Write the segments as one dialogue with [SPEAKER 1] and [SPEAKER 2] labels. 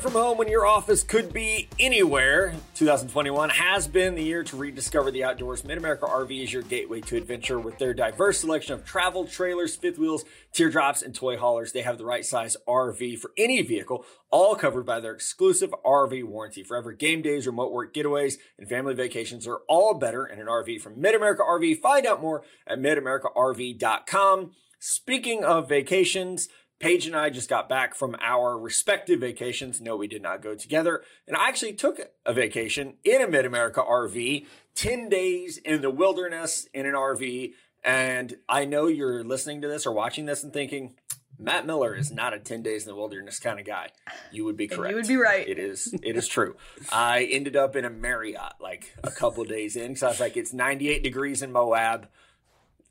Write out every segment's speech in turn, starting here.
[SPEAKER 1] From home when your office could be anywhere? 2021 has been the year to rediscover the outdoors. Mid America RV is your gateway to adventure with their diverse selection of travel trailers, fifth wheels, teardrops, and toy haulers. They have the right size RV for any vehicle, all covered by their exclusive RV warranty. Forever game days, remote work getaways, and family vacations are all better in an RV from Mid America RV. Find out more at midamericarv.com. Speaking of vacations, Paige and I just got back from our respective vacations. No, we did not go together. And I actually took a vacation in a Mid America RV, 10 days in the wilderness in an RV. And I know you're listening to this or watching this and thinking, Matt Miller is not a 10 days in the wilderness kind of guy. You would be correct.
[SPEAKER 2] you would be right.
[SPEAKER 1] It is it is true. I ended up in a Marriott like a couple days in because I was like, it's 98 degrees in Moab.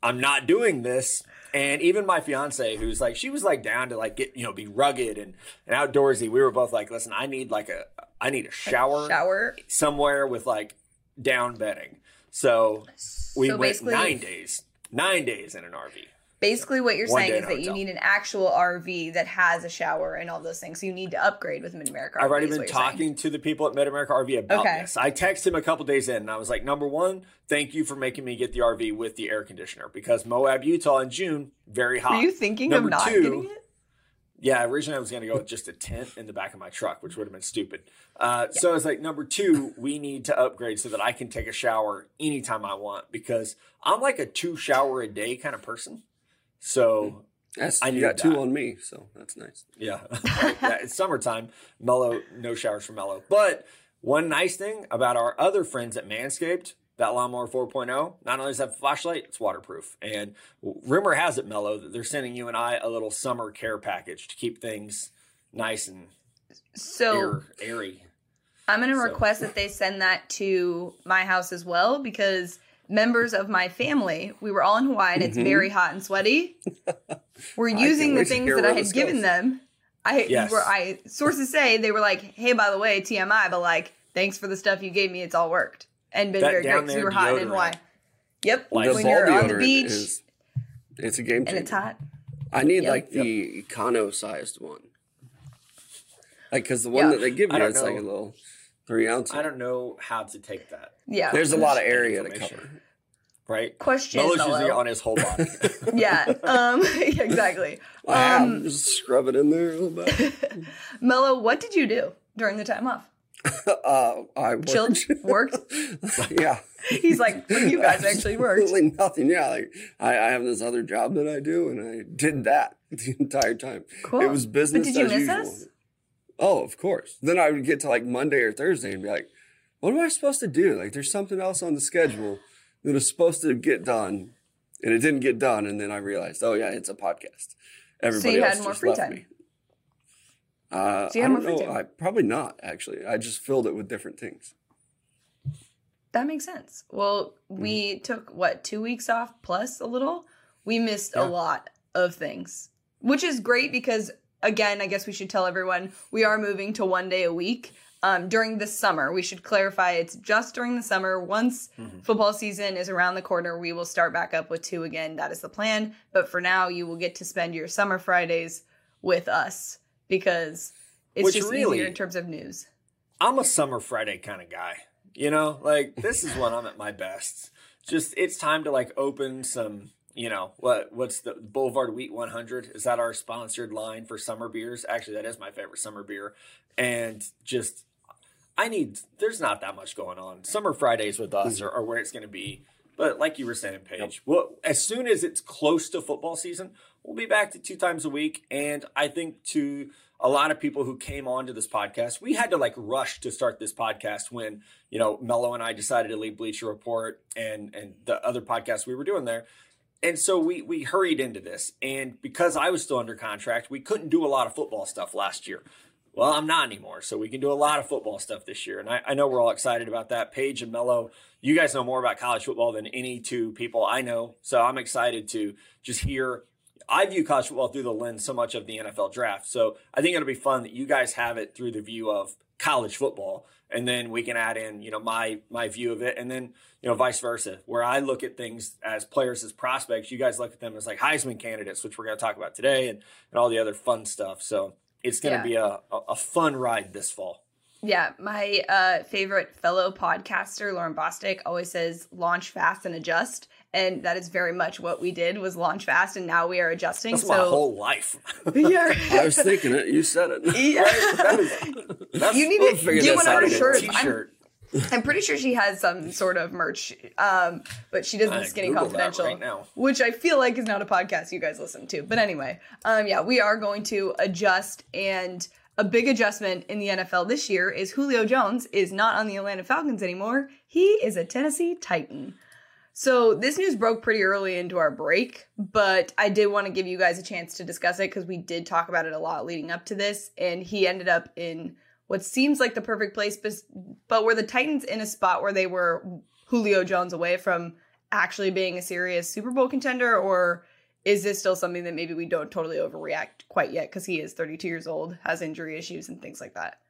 [SPEAKER 1] I'm not doing this. And even my fiance, who's like, she was like down to like get, you know, be rugged and, and outdoorsy. We were both like, listen, I need like a, I need a shower,
[SPEAKER 2] Shower.
[SPEAKER 1] somewhere with like down bedding. So we
[SPEAKER 2] So
[SPEAKER 1] went nine days, nine days in an RV.
[SPEAKER 2] Basically, what you're
[SPEAKER 1] One
[SPEAKER 2] saying is that you need an actual RV that has a shower and all those things. So you need to upgrade with Mid America.
[SPEAKER 1] I've already been
[SPEAKER 2] you're saying.
[SPEAKER 1] talking to the people at Mid America RV about
[SPEAKER 2] Okay.
[SPEAKER 1] this. I texted him a couple days in and I was like, number one, thank you for making me get the RV with the air conditioner because Moab, Utah in June, very hot.
[SPEAKER 2] Were you thinking
[SPEAKER 1] Number
[SPEAKER 2] of not
[SPEAKER 1] two,
[SPEAKER 2] getting it?
[SPEAKER 1] Yeah, originally I was going to go with just a tent in the back of my truck, which would have been stupid. Uh, So I was like, number two, we need to upgrade so that I can take a shower anytime I want because I'm like a two shower a day kind of person. So
[SPEAKER 3] That's,
[SPEAKER 1] I
[SPEAKER 3] you
[SPEAKER 1] need
[SPEAKER 3] got two
[SPEAKER 1] that.
[SPEAKER 3] on me, so that's nice.
[SPEAKER 1] yeah, yeah, it's summertime. Mellow, no showers for Mellow. But one nice thing about our other friends at Manscaped, that Lawnmower 4.0, not only does it have a flashlight, it's waterproof. And rumor has it, Mellow, that they're sending you and I a little summer care package to keep things nice and
[SPEAKER 2] So
[SPEAKER 1] air, airy.
[SPEAKER 2] I'm going to
[SPEAKER 1] So-
[SPEAKER 2] request that they send that to my house as well because members of my family, we were all in Hawaii and it's mm-hmm. very hot and sweaty. We're using the things that I had given
[SPEAKER 3] goes.
[SPEAKER 2] them. I
[SPEAKER 1] Yes.
[SPEAKER 2] were I sources say they were like, "Hey, by the way, TMI, but like, thanks for the stuff you gave me. It's all worked and been
[SPEAKER 1] That
[SPEAKER 2] very
[SPEAKER 1] down
[SPEAKER 2] great because we
[SPEAKER 1] there
[SPEAKER 2] were hot and in. Hawaii." Yep,
[SPEAKER 1] Like-
[SPEAKER 3] the
[SPEAKER 2] when
[SPEAKER 3] ball
[SPEAKER 2] you're on the beach
[SPEAKER 3] is it's a game
[SPEAKER 2] and it's hot.
[SPEAKER 3] I need
[SPEAKER 2] Yep.
[SPEAKER 3] like the econo sized one. Like, because the one
[SPEAKER 2] Yeah.
[SPEAKER 3] that they give
[SPEAKER 1] I
[SPEAKER 3] you, it's like a little three ounce.
[SPEAKER 1] I don't know how to take that,
[SPEAKER 2] Yeah,
[SPEAKER 3] There's a lot of area to cover.
[SPEAKER 1] right?
[SPEAKER 2] Question,
[SPEAKER 1] Mellow's using it
[SPEAKER 2] Mellow.
[SPEAKER 1] on his whole body.
[SPEAKER 2] yeah, um, yeah, exactly.
[SPEAKER 3] I have
[SPEAKER 2] Um,
[SPEAKER 3] just scrub it in there a little bit.
[SPEAKER 2] Mello, what did you do during the time off?
[SPEAKER 3] uh, I worked.
[SPEAKER 2] Chilled, worked.
[SPEAKER 3] yeah.
[SPEAKER 2] He's like, you guys actually worked.
[SPEAKER 3] Absolutely nothing. Yeah, like I, I have this other job that I do, and I did that the entire time.
[SPEAKER 2] Cool.
[SPEAKER 3] It was business
[SPEAKER 2] But did you
[SPEAKER 3] as
[SPEAKER 2] miss
[SPEAKER 3] usual.
[SPEAKER 2] us?
[SPEAKER 3] Oh, of course. Then I would get to like Monday or Thursday and be like, "What am I supposed to do? Like, there's something else on the schedule that was supposed to get done, and it didn't get done." And then I realized, oh yeah, it's a podcast. Everybody
[SPEAKER 2] you
[SPEAKER 3] else
[SPEAKER 2] had more
[SPEAKER 3] just
[SPEAKER 2] free
[SPEAKER 3] left
[SPEAKER 2] time.
[SPEAKER 3] me. Uh,
[SPEAKER 2] So you
[SPEAKER 3] I don't
[SPEAKER 2] more free
[SPEAKER 3] know.
[SPEAKER 2] time.
[SPEAKER 3] I probably not actually. I just filled it with different things.
[SPEAKER 2] That makes sense. Well, we took what two weeks off plus a little. We missed a lot of things, which is great because again, I guess we should tell everyone we are moving to one day a week um, during the summer. We should clarify it's just during the summer. Once football season is around the corner, we will start back up with two again. That is the plan. But for now, you will get to spend your summer Fridays with us because it's
[SPEAKER 1] Which
[SPEAKER 2] just
[SPEAKER 1] really-
[SPEAKER 2] easier in terms of news.
[SPEAKER 1] I'm a summer Friday kind of guy. You know, like this is when I'm at my best. Just it's time to like open some, you know, what what's the Boulevard Wheat 100? Is that our sponsored line for summer beers? Actually, that is my favorite summer beer. And just I need there's not that much going on. Summer Fridays with us mm. are, are where it's going to be. But like you were saying, Paige, well, as soon as it's close to football season, we'll be back to two times a week. And I think to a lot of people who came onto this podcast, we had to like rush to start this podcast when, you know, Mello and I decided to leave Bleacher Report and and the other podcasts we were doing there. And so we we hurried into this. And because I was still under contract, we couldn't do a lot of football stuff last year. Well, I'm not anymore. So we can do a lot of football stuff this year. And I, I know we're all excited about that. Paige and Mello, you guys know more about college football than any two people I know. So I'm excited to just hear I view college football through the lens so much of the NFL draft. So I think it'll be fun that you guys have it through the view of college football, and then we can add in, you know, my my view of it, and then you know, vice versa, where I look at things as players as prospects, you guys look at them as like Heisman candidates, which we're going to talk about today, and and all the other fun stuff. So it's going to yeah. be a, a fun ride this fall.
[SPEAKER 2] Yeah, my uh, favorite fellow podcaster, Lauryn Bosstick, always says launch fast and adjust and that is very much what we did was launch fast and now we are adjusting
[SPEAKER 1] that's
[SPEAKER 2] so
[SPEAKER 1] my whole life
[SPEAKER 2] yeah
[SPEAKER 3] i was thinking it you said it yeah. that
[SPEAKER 2] is, that's, you need we'll to get one of her shirts I'm, I'm, pretty sure she has some sort of merch um, but she does the skinny Google confidential right now. which i feel like is not a podcast you guys listen to but anyway um, yeah we are going to adjust and a big adjustment in the NFL this year is Julio Jones is not on the Atlanta Falcons anymore. He is a Tennessee Titan. So this news broke pretty early into our break, but I did want to give you guys a chance to discuss it because we did talk about it a lot leading up to this, and he ended up in what seems like the perfect place, but were the Titans in a spot where they were Julio Jones away from actually being a serious Super Bowl contender, or is this still something that maybe we don't totally overreact quite yet because he is 32 years old, has injury issues and things like that?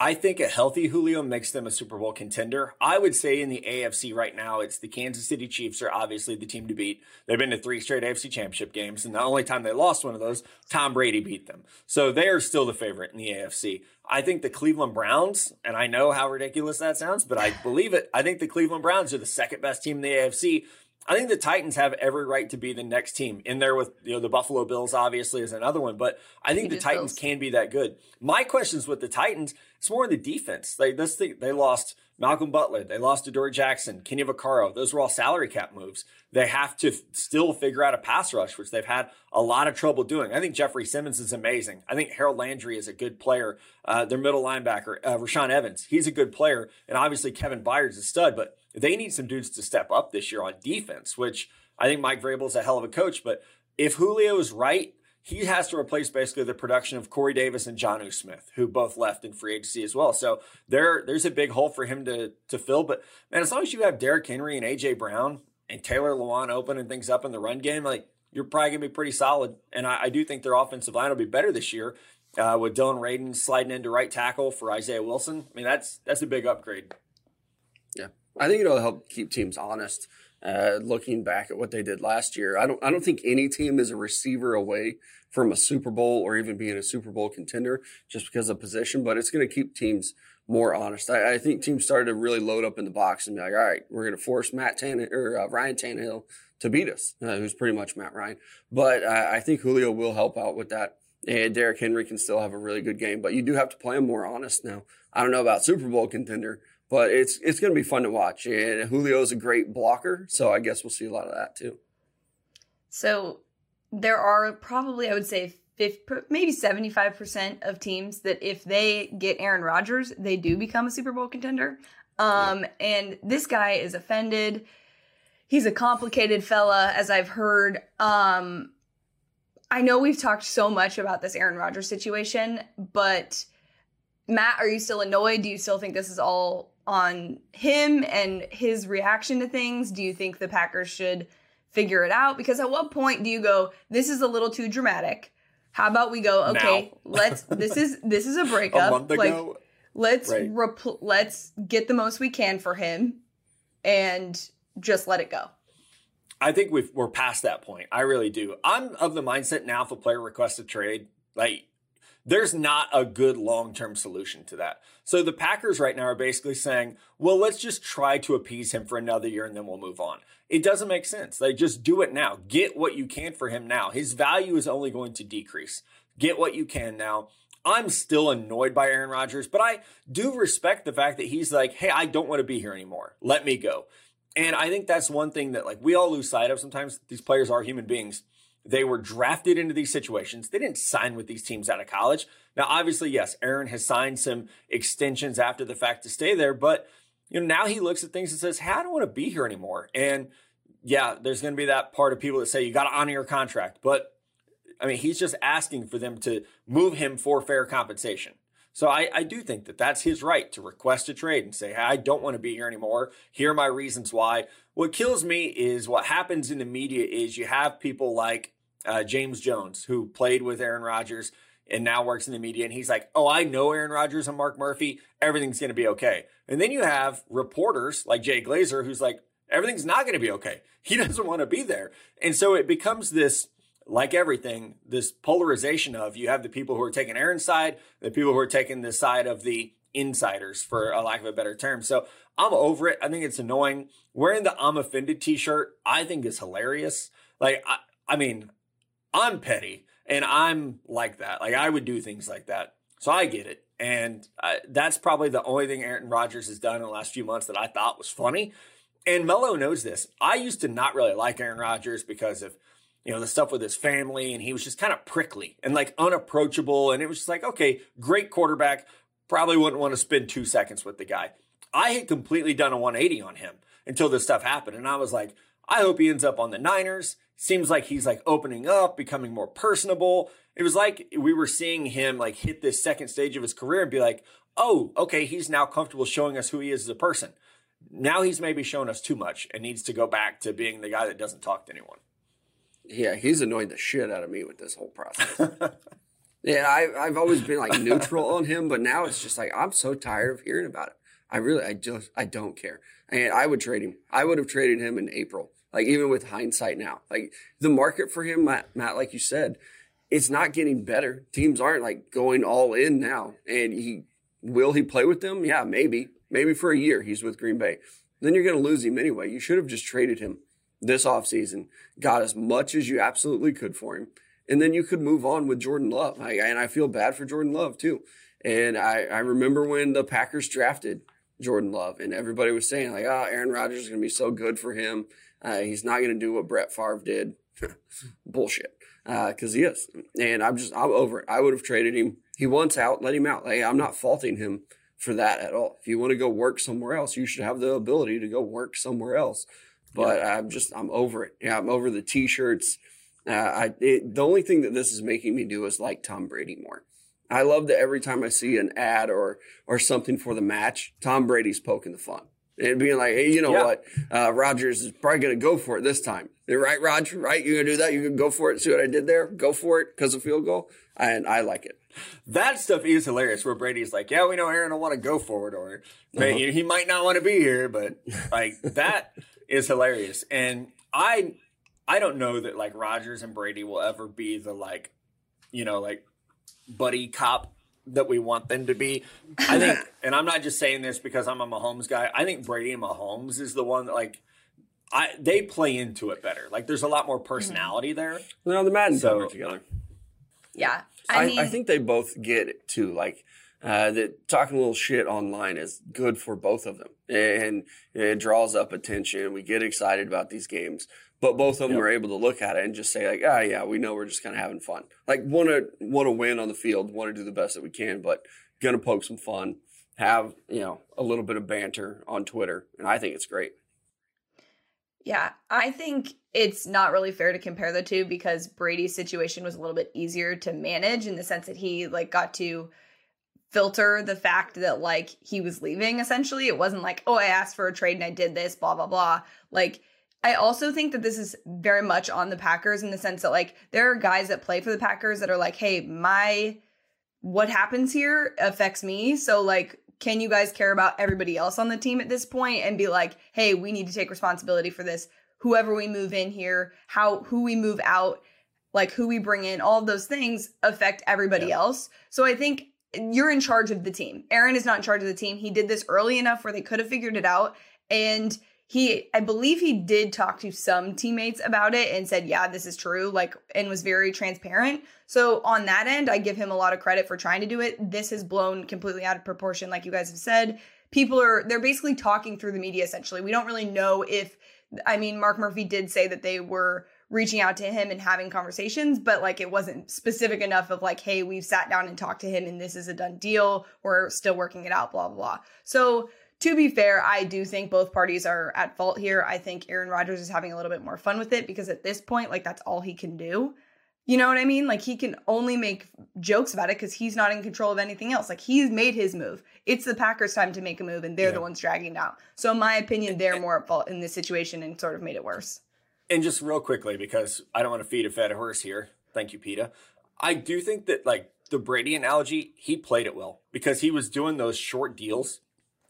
[SPEAKER 1] I think a healthy Julio makes them a Super Bowl contender. I would say in the AFC right now, it's the Kansas City Chiefs are obviously the team to beat. They've been to three straight AFC championship games, and the only time they lost one of those, Tom Brady beat them. So they are still the favorite in the AFC. I think the Cleveland Browns, and I know how ridiculous that sounds, but I believe it. I think the Cleveland Browns are the second best team in the AFC. I think the Titans have every right to be the next team in there with you know the Buffalo Bills obviously is another one, but I think the Titans can be that good. My questions with the Titans, it's more the defense. They this thing, they lost Malcolm Butler, they lost Adoree Jackson, Kenny Vaccaro. Those were all salary cap moves. They have to still figure out a pass rush, which they've had a lot of trouble doing. I think Jeffrey Simmons is amazing. I think Harold Landry is a good player. Uh, their middle linebacker, uh, Rashaan Evans, he's a good player, and obviously Kevin Byard's a stud, but they need some dudes to step up this year on defense, which I think Mike Vrabel is a hell of a coach. But if Julio is right, he has to replace basically the production of Corey Davis and Jonnu Smith, who both left in free agency as well. So there, there's a big hole for him to to fill. But man, as long as you have Derrick Henry and AJ Brown and Taylor Lewan opening things up in the run game, like you're probably gonna be pretty solid. And I, I do think their offensive line will be better this year. Uh, with Dillon Radunz sliding into right tackle for Isaiah Wilson, I mean that's that's a big upgrade.
[SPEAKER 3] Yeah, I think it'll help keep teams honest. Uh, looking back at what they did last year, I don't I don't think any team is a receiver away from a Super Bowl or even being a Super Bowl contender just because of position, but it's going to keep teams more honest. I, I, think teams started to really load up in the box and be like, all right, we're going to force Matt Tannehill or uh, Ryan Tannehill to beat us, uh, who's pretty much Matt Ryan. But I think Julio will help out with that. And Derrick Henry can still have a really good game, but you do have to play him more honest now. I don't know about Super Bowl contender, but it's it's going to be fun to watch. And Julio is a great blocker, so I guess we'll see a lot of that too.
[SPEAKER 2] So there are probably, I would say, 50, maybe 75% of teams that if they get Aaron Rodgers, they do become a Super Bowl contender. Um, yeah. And this guy is offended. He's a complicated fella, as I've heard. Um, I know we've talked so much about this Aaron Rodgers situation, but Matt, are you still annoyed? Do you still think this is all on him and his reaction to things? Do you think the Packers should figure it out? Because at what point do you go, this is a little too dramatic? How about we go, okay, let's this is this is a breakup.
[SPEAKER 1] a month
[SPEAKER 2] like,
[SPEAKER 1] ago.
[SPEAKER 2] Let's right. repl- let's get the most we can for him and just let it go.
[SPEAKER 1] I think we are past that point. I really do. I'm of the mindset now if a player requests a trade, like there's not a good long term solution to that. So the Packers right now are basically saying, well, let's just try to appease him for another year and then we'll move on. It doesn't make sense. They just do it now. Get what you can for him now. His value is only going to decrease. Get what you can now. I'm still annoyed by Aaron Rodgers, but I do respect the fact that he's like, hey, I don't want to be here anymore. Let me go. And I think that's one thing that like we all lose sight of sometimes. These players are human beings They were drafted into these situations. They didn't sign with these teams out of college. Now, obviously, yes, Aaron has signed some extensions after the fact to stay there, but you know, now he looks at things and says, Hey, I don't want to be here anymore. And yeah, there's going to be that part of people that say you got to honor your contract. But I mean, he's just asking for them to move him for fair compensation. So I, I do think that that's his right to request a trade and say, hey, I don't want to be here anymore. Here are my reasons why. What kills me is what happens in the media is you have people like uh, James Jones, who played with Aaron Rodgers and now works in the media. And he's like, oh, I know Aaron Rodgers and Mark Murphy. Everything's going to be okay. And then you have reporters like Jay Glazer, who's like, everything's not going to be okay. He doesn't want to be there. And so it becomes this like everything, this polarization of you have the people who are taking Aaron's side, the people who are taking the side of the insiders, for a lack of a better term. So I'm over it. I think it's annoying. Wearing the I'm offended t shirt, I think is hilarious. Like, I, I mean, I'm petty and I'm like that. Like, I would do things like that. So I get it. And I, that's probably the only thing Aaron Rodgers has done in the last few months that I thought was funny. And Mello knows this. I used to not really like Aaron Rodgers because of you know, the stuff with his family, and he was just kind of prickly and like unapproachable. And it was just like, okay, great quarterback. Probably wouldn't want to spend two seconds with the guy. I had completely done a 180 on him until this stuff happened. And I was like, I hope he ends up on the Niners. Seems like he's like opening up, becoming more personable. It was like we were seeing him like hit this second stage of his career and be like, oh, okay, he's now comfortable showing us who he is as a person. Now he's maybe shown us too much and needs to go back to being the guy that doesn't talk to anyone
[SPEAKER 3] yeah, he's annoyed the shit out of me with this whole process. yeah, I, I've always been like neutral on him, but now it's just like I'm so tired of hearing about it. I really, I just, I don't care. And I would trade him. I would have traded him in April. Like even with hindsight now, like the market for him, Matt, Matt, like you said, it's not getting better. Teams aren't like going all in now. And he will he play with them? Yeah, maybe, maybe for a year. He's with Green Bay. Then you're going to lose him anyway. You should have just traded him this offseason, got as much as you absolutely could for him. And then you could move on with Jordan Love. I, and I feel bad for Jordan Love too. And I, I remember when the Packers drafted Jordan Love and everybody was saying like, oh, Aaron Rodgers is going to be so good for him. Uh, he's not going to do what Brett Favre did. Bullshit. Because uh, he is. And I'm just, I'm over it. I would have traded him. He wants out. Let him out. Like, I'm not faulting him for that at all. If you want to go work somewhere else, you should have the ability to go work somewhere else. But yeah. I'm just I'm over it. Yeah, I'm over the t-shirts. Uh, I it, the only thing that this is making me do is like Tom Brady more. I love that every time I see an ad or or something for the match, Tom Brady's poking the fun and being like, hey, you know yeah. what, uh, Rodgers is probably going to go for it this time. Right, Roger? Right? You're going to do that? You can go for it. See what I did there? Go for it because of field goal. And I like it.
[SPEAKER 1] That stuff is hilarious. Where Brady's like, "Yeah, we know Aaron will want to go for it, or uh-huh. he might not want to be here, but like that is hilarious. And I I don't know that like Rodgers and Brady will ever be the like, you know, like buddy cop that we want them to be. I think, and I'm not just saying this because I'm a Mahomes guy. I think Brady and Mahomes is the one that like I they play into it better. Like there's a lot more personality mm-hmm. there.
[SPEAKER 3] Well, the Madden so, together.
[SPEAKER 2] Yeah,
[SPEAKER 3] I, I, mean, I think they both get it too. Like uh, that talking a little shit online is good for both of them, and it draws up attention. We get excited about these games, but both of them yep. are able to look at it and just say like, ah, oh, yeah, we know we're just kind of having fun. Like want to want to win on the field, want to do the best that we can, but gonna poke some fun, have you know a little bit of banter on Twitter, and I think it's great.
[SPEAKER 2] Yeah, I think it's not really fair to compare the two because Brady's situation was a little bit easier to manage in the sense that he like got to filter the fact that like he was leaving essentially. It wasn't like, oh, I asked for a trade and I did this, blah, blah, blah. Like, I also think that this is very much on the Packers in the sense that like there are guys that play for the Packers that are like, hey, my what happens here affects me. So like can you guys care about everybody else on the team at this point and be like, hey, we need to take responsibility for this. Whoever we move in here, how who we move out, like who we bring in, all of those things affect everybody yeah. else. So I think you're in charge of the team. Aaron is not in charge of the team. He did this early enough where they could have figured it out. And he, I believe he did talk to some teammates about it and said, yeah, this is true, like, and was very transparent. So on that end, I give him a lot of credit for trying to do it. This has blown completely out of proportion, like you guys have said. People are, they're basically talking through the media essentially. We don't really know if, I mean, Mark Murphy did say that they were reaching out to him and having conversations, but like it wasn't specific enough of like, hey, we've sat down and talked to him and this is a done deal. We're still working it out, blah, blah, blah. So to be fair, I do think both parties are at fault here. I think Aaron Rodgers is having a little bit more fun with it because at this point, like that's all he can do. You know what I mean? Like he can only make jokes about it because he's not in control of anything else. Like he's made his move. It's the Packers' time to make a move, and they're yeah. the ones dragging down. So, in my opinion, they're more at fault in this situation and sort of made it worse.
[SPEAKER 1] And just real quickly, because I don't want to feed a fed horse here. Thank you, Peta. I do think that like the Brady analogy, he played it well because he was doing those short deals,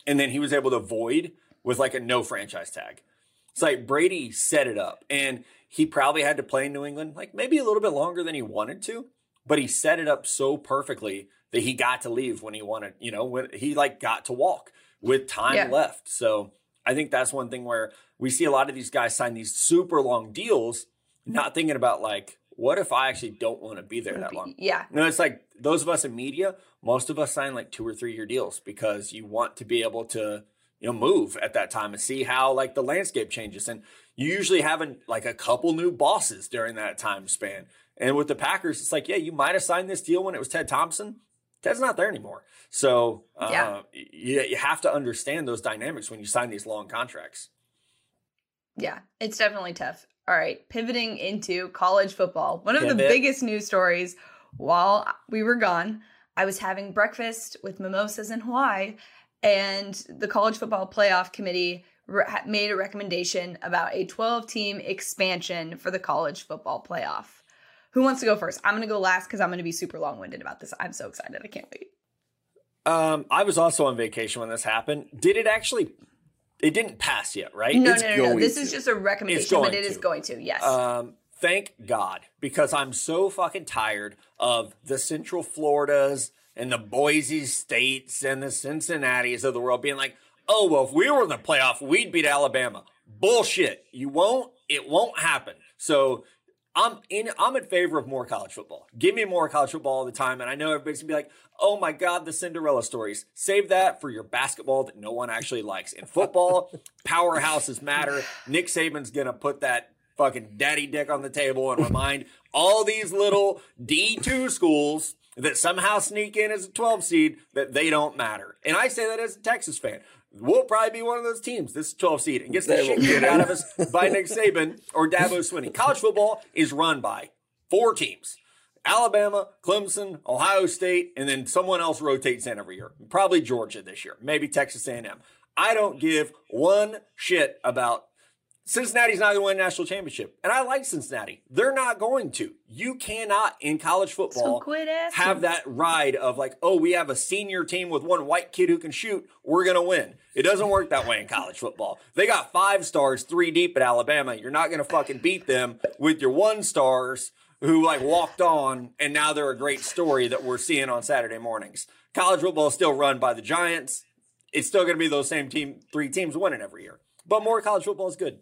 [SPEAKER 1] and then he was able to void with like a no franchise tag. It's like Brady set it up, and he probably had to play in New England like maybe a little bit longer than he wanted to, but he set it up so perfectly that he got to leave when he wanted, you know, when he like got to walk with time yeah. left. So I think that's one thing where we see a lot of these guys sign these super long deals, not thinking about like, what if I actually don't want to be there that long?
[SPEAKER 2] Yeah.
[SPEAKER 1] No, it's like those of us in media, most of us sign like two or three year deals because you want to be able to, you know, move at that time and see how like the landscape changes. And you usually have like a couple new bosses during that time span. And with the Packers, it's like, yeah, you might have signed this deal when it was Ted Thompson. Ted's not there anymore. So uh, yeah. you, you have to understand those dynamics when you sign these long contracts.
[SPEAKER 2] Yeah, it's definitely tough. All right, pivoting into college football. One of Pivot. the biggest news stories while we were gone, I was having breakfast with mimosas in Hawaii, and the college football playoff committee re- made a recommendation about a 12 team expansion for the college football playoff. Who wants to go first? I'm going to go last because I'm going to be super long winded about this. I'm so excited. I can't wait.
[SPEAKER 1] Um, I was also on vacation when this happened. Did it actually? It didn't pass yet, right?
[SPEAKER 2] No, it's no, no, no. This to. is just a recommendation, but it to. is going to. Yes.
[SPEAKER 1] Um, thank God, because I'm so fucking tired of the Central Floridas and the Boise States and the Cincinnati's of the world being like, oh, well, if we were in the playoff, we'd beat Alabama. Bullshit. You won't. It won't happen. So I'm in. I'm in favor of more college football. Give me more college football all the time. And I know everybody's gonna be like, "Oh my god, the Cinderella stories." Save that for your basketball that no one actually likes. In football, powerhouses matter. Nick Saban's gonna put that fucking daddy dick on the table and remind all these little D2 schools that somehow sneak in as a 12 seed that they don't matter. And I say that as a Texas fan. We'll probably be one of those teams, this 12 seed, and gets the shit kicked out of us by Nick Saban or Dabo Swinney. College football is run by four teams. Alabama, Clemson, Ohio State, and then someone else rotates in every year. Probably Georgia this year, maybe Texas A&M. I don't give one shit about Cincinnati's not going to win a national championship. And I like Cincinnati. They're not going to. You cannot in college football
[SPEAKER 2] so
[SPEAKER 1] have that ride of like, oh, we have a senior team with one white kid who can shoot. We're going to win. It doesn't work that way in college football. They got five stars, three deep at Alabama. You're not going to fucking beat them with your one stars who like walked on and now they're a great story that we're seeing on Saturday mornings. College football is still run by the Giants. It's still going to be those same team, three teams winning every year. But more college football is good.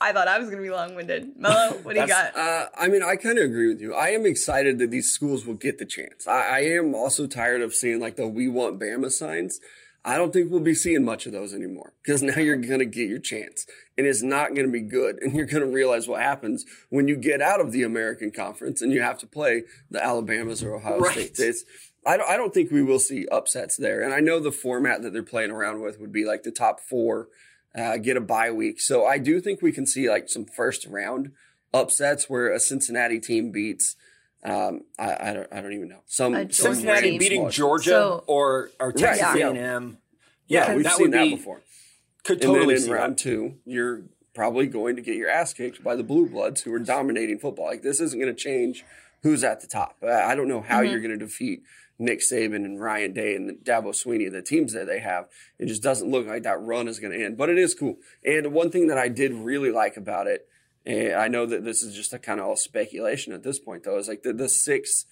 [SPEAKER 2] I thought I was going to be long winded. Mello, what do you got?
[SPEAKER 3] Uh, I mean, I kind of agree with you. I am excited that these schools will get the chance. I, I, am also tired of seeing like the "We Want Bama" signs. I don't think we'll be seeing much of those anymore because now you're going to get your chance and it's not going to be good. And you're going to realize what happens when you get out of the American Conference and you have to play the Alabamas or Ohio right. States. It's, I don't, I don't think we will see upsets there. And I know the format that they're playing around with would be like the top four uh, get a bye week. So I do think we can see like some first round upsets where a Cincinnati team beats. Um, I, I don't. I don't even know. Some
[SPEAKER 1] Cincinnati beating Georgia so, or or Texas right, A&M. Yeah,
[SPEAKER 3] yeah we've that seen that before. Could totally and then in round that. two, you're probably going to get your ass kicked by the Blue Bloods who are dominating football. Like this isn't going to change who's at the top. I don't know how mm-hmm. you're going to defeat Nick Saban and Ryan Day and Dabo Sweeney, the teams that they have. It just doesn't look like that run is going to end, but it is cool. And one thing that I did really like about it, and I know that this is just a kind of all speculation at this point, though, is like the, the six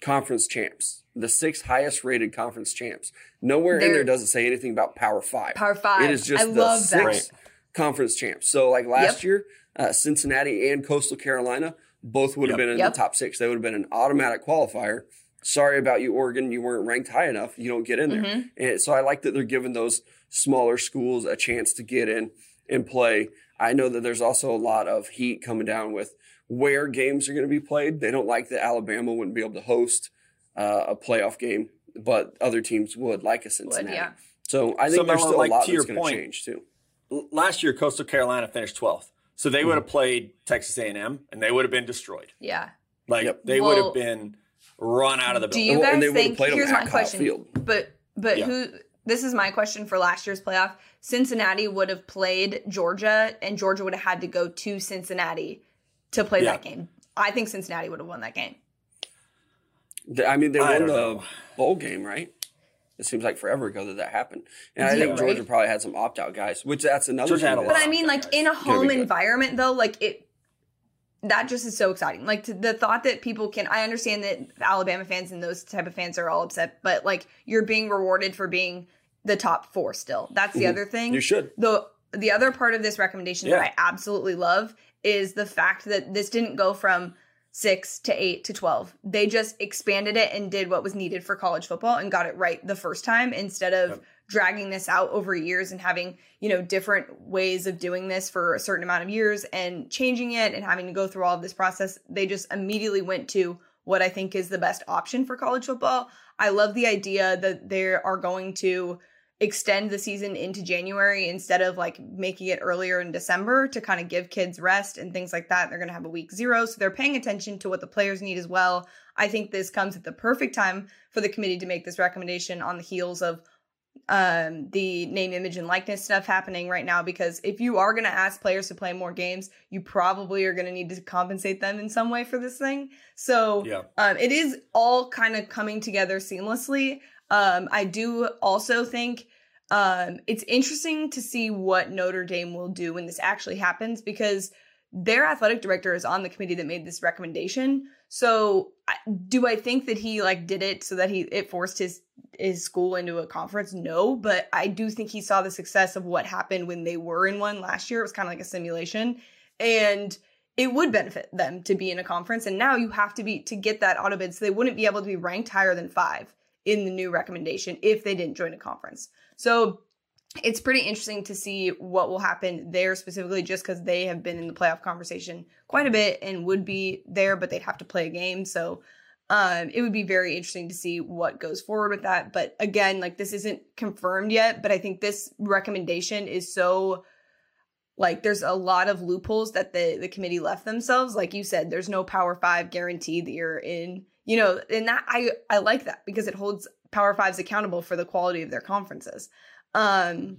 [SPEAKER 3] conference champs, the six highest rated conference champs. Nowhere They're, in there does it say anything about Power Five.
[SPEAKER 2] Power Five.
[SPEAKER 3] It is just I the six conference champs. So, like last yep. year, uh, Cincinnati and Coastal Carolina both would have yep. been in yep. the top six. They would have been an automatic qualifier sorry about you, Oregon. You weren't ranked high enough. You don't get in there. Mm-hmm. And so I like that they're giving those smaller schools a chance to get in and play. I know that there's also a lot of heat coming down with where games are going to be played. They don't like that Alabama wouldn't be able to host uh, a playoff game, but other teams would, like a Cincinnati. Would, yeah. So I think so there's still like, a lot that's going to change too.
[SPEAKER 1] Last year, Coastal Carolina finished 12th, so they would have mm-hmm. played Texas A&M, and they would have been destroyed.
[SPEAKER 2] Yeah,
[SPEAKER 1] like yep. they well, would have been run out of the
[SPEAKER 2] building. Do you guys think? Here's my question. Field. But but yeah. who? This is my question for last year's playoff. Cincinnati would have played Georgia, and Georgia would have had to go to Cincinnati to play yeah. that game. I think Cincinnati would have won that game.
[SPEAKER 3] I mean, they I won the know. bowl game, right? It seems like forever ago that that happened, and I think Georgia probably had some opt out guys, which that's another. Thing
[SPEAKER 2] but I mean, like in a home environment, though, like it, that just is so exciting. Like to, the thought that people can. I understand that Alabama fans and those type of fans are all upset, but like you're being rewarded for being the top four still. That's the mm-hmm. other thing.
[SPEAKER 3] You should.
[SPEAKER 2] The the other part of this recommendation yeah. that I absolutely love is the fact that this didn't go from six to eight to 12. They just expanded it and did what was needed for college football and got it right the first time instead of yep. dragging this out over years and having, you know, different ways of doing this for a certain amount of years and changing it and having to go through all of this process. They just immediately went to what I think is the best option for college football. I love the idea that they are going to extend the season into January instead of like making it earlier in December to kind of give kids rest and things like that. They're going to have a week zero. So they're paying attention to what the players need as well. I think this comes at the perfect time for the committee to make this recommendation on the heels of um the name image and likeness stuff happening right now because if you are going to ask players to play more games you probably are going to need to compensate them in some way for this thing so yeah. um it is all kind of coming together seamlessly um, I do also think um, it's interesting to see what Notre Dame will do when this actually happens because their athletic director is on the committee that made this recommendation. So, do I think that he like did it so that he it forced his his school into a conference? No, but I do think he saw the success of what happened when they were in one last year. It was kind of like a simulation, and it would benefit them to be in a conference. And now you have to be to get that auto bid, so they wouldn't be able to be ranked higher than five in the new recommendation if they didn't join a conference. So it's pretty interesting to see what will happen there specifically just because they have been in the playoff conversation quite a bit and would be there, but they'd have to play a game. So um, it would be very interesting to see what goes forward with that. But again, like this isn't confirmed yet, but I think this recommendation is so like there's a lot of loopholes that the the committee left themselves. Like you said, there's no power five guarantee that you're in you know, and that I I like that because it holds Power Fives accountable for the quality of their conferences. Um,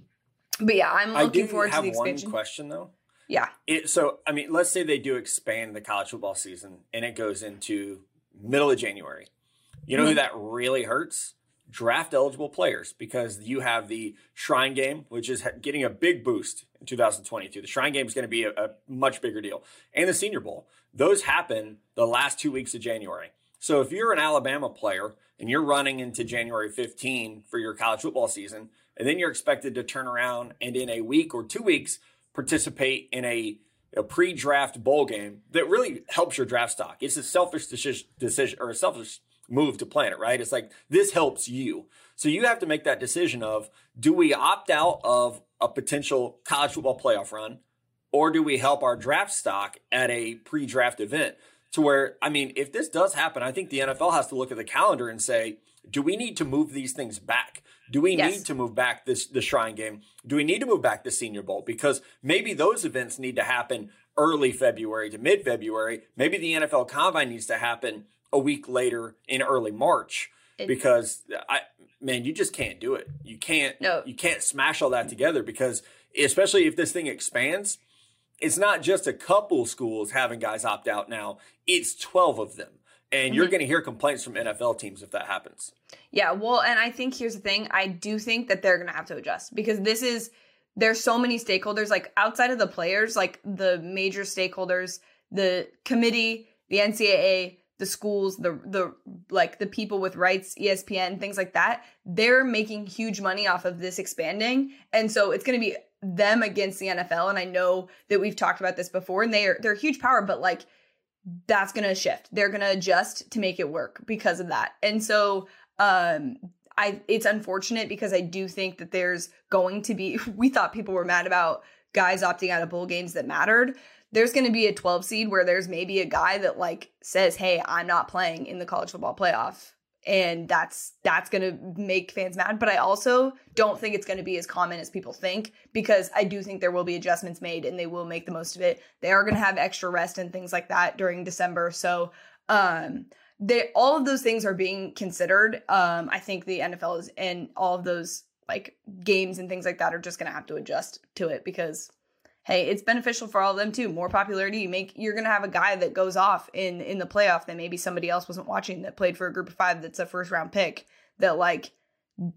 [SPEAKER 2] but yeah, I'm looking forward to the expansion.
[SPEAKER 1] One question though.
[SPEAKER 2] Yeah.
[SPEAKER 1] It, so I mean, let's say they do expand the college football season and it goes into middle of January. You know mm-hmm. who that really hurts? Draft eligible players because you have the Shrine Game, which is getting a big boost in 2022. The Shrine Game is going to be a, a much bigger deal, and the Senior Bowl. Those happen the last two weeks of January. So if you're an Alabama player and you're running into January 15 for your college football season, and then you're expected to turn around and in a week or two weeks participate in a, a pre-draft bowl game that really helps your draft stock. It's a selfish decision or a selfish move to plan it, right? It's like this helps you. So you have to make that decision of do we opt out of a potential college football playoff run or do we help our draft stock at a pre-draft event? To where I mean, if this does happen, I think the NFL has to look at the calendar and say, do we need to move these things back? Do we yes. need to move back this the Shrine Game? Do we need to move back the Senior Bowl? Because maybe those events need to happen early February to mid February. Maybe the NFL Combine needs to happen a week later in early March. It, because I man, you just can't do it. You can't. No. You can't smash all that together because especially if this thing expands it's not just a couple schools having guys opt out now, it's 12 of them. And mm-hmm. you're going to hear complaints from NFL teams if that happens.
[SPEAKER 2] Yeah, well, and I think here's the thing I do think that they're going to have to adjust because this is, there's so many stakeholders, like outside of the players, like the major stakeholders, the committee, the NCAA, the schools, the the like the people with rights, ESPN, things like that, they're making huge money off of this expanding. And so it's going to be them against the NFL. And I know that we've talked about this before, and they are they're a huge power, but like that's gonna shift. They're gonna adjust to make it work because of that. And so um I it's unfortunate because I do think that there's going to be we thought people were mad about guys opting out of bowl games that mattered. There's going to be a 12 seed where there's maybe a guy that like says, "Hey, I'm not playing in the college football playoff." And that's that's going to make fans mad, but I also don't think it's going to be as common as people think because I do think there will be adjustments made and they will make the most of it. They are going to have extra rest and things like that during December. So, um they all of those things are being considered. Um, I think the NFL is and all of those like games and things like that are just gonna have to adjust to it because hey, it's beneficial for all of them too. More popularity, you make you're gonna have a guy that goes off in in the playoff that maybe somebody else wasn't watching that played for a group of five that's a first round pick that like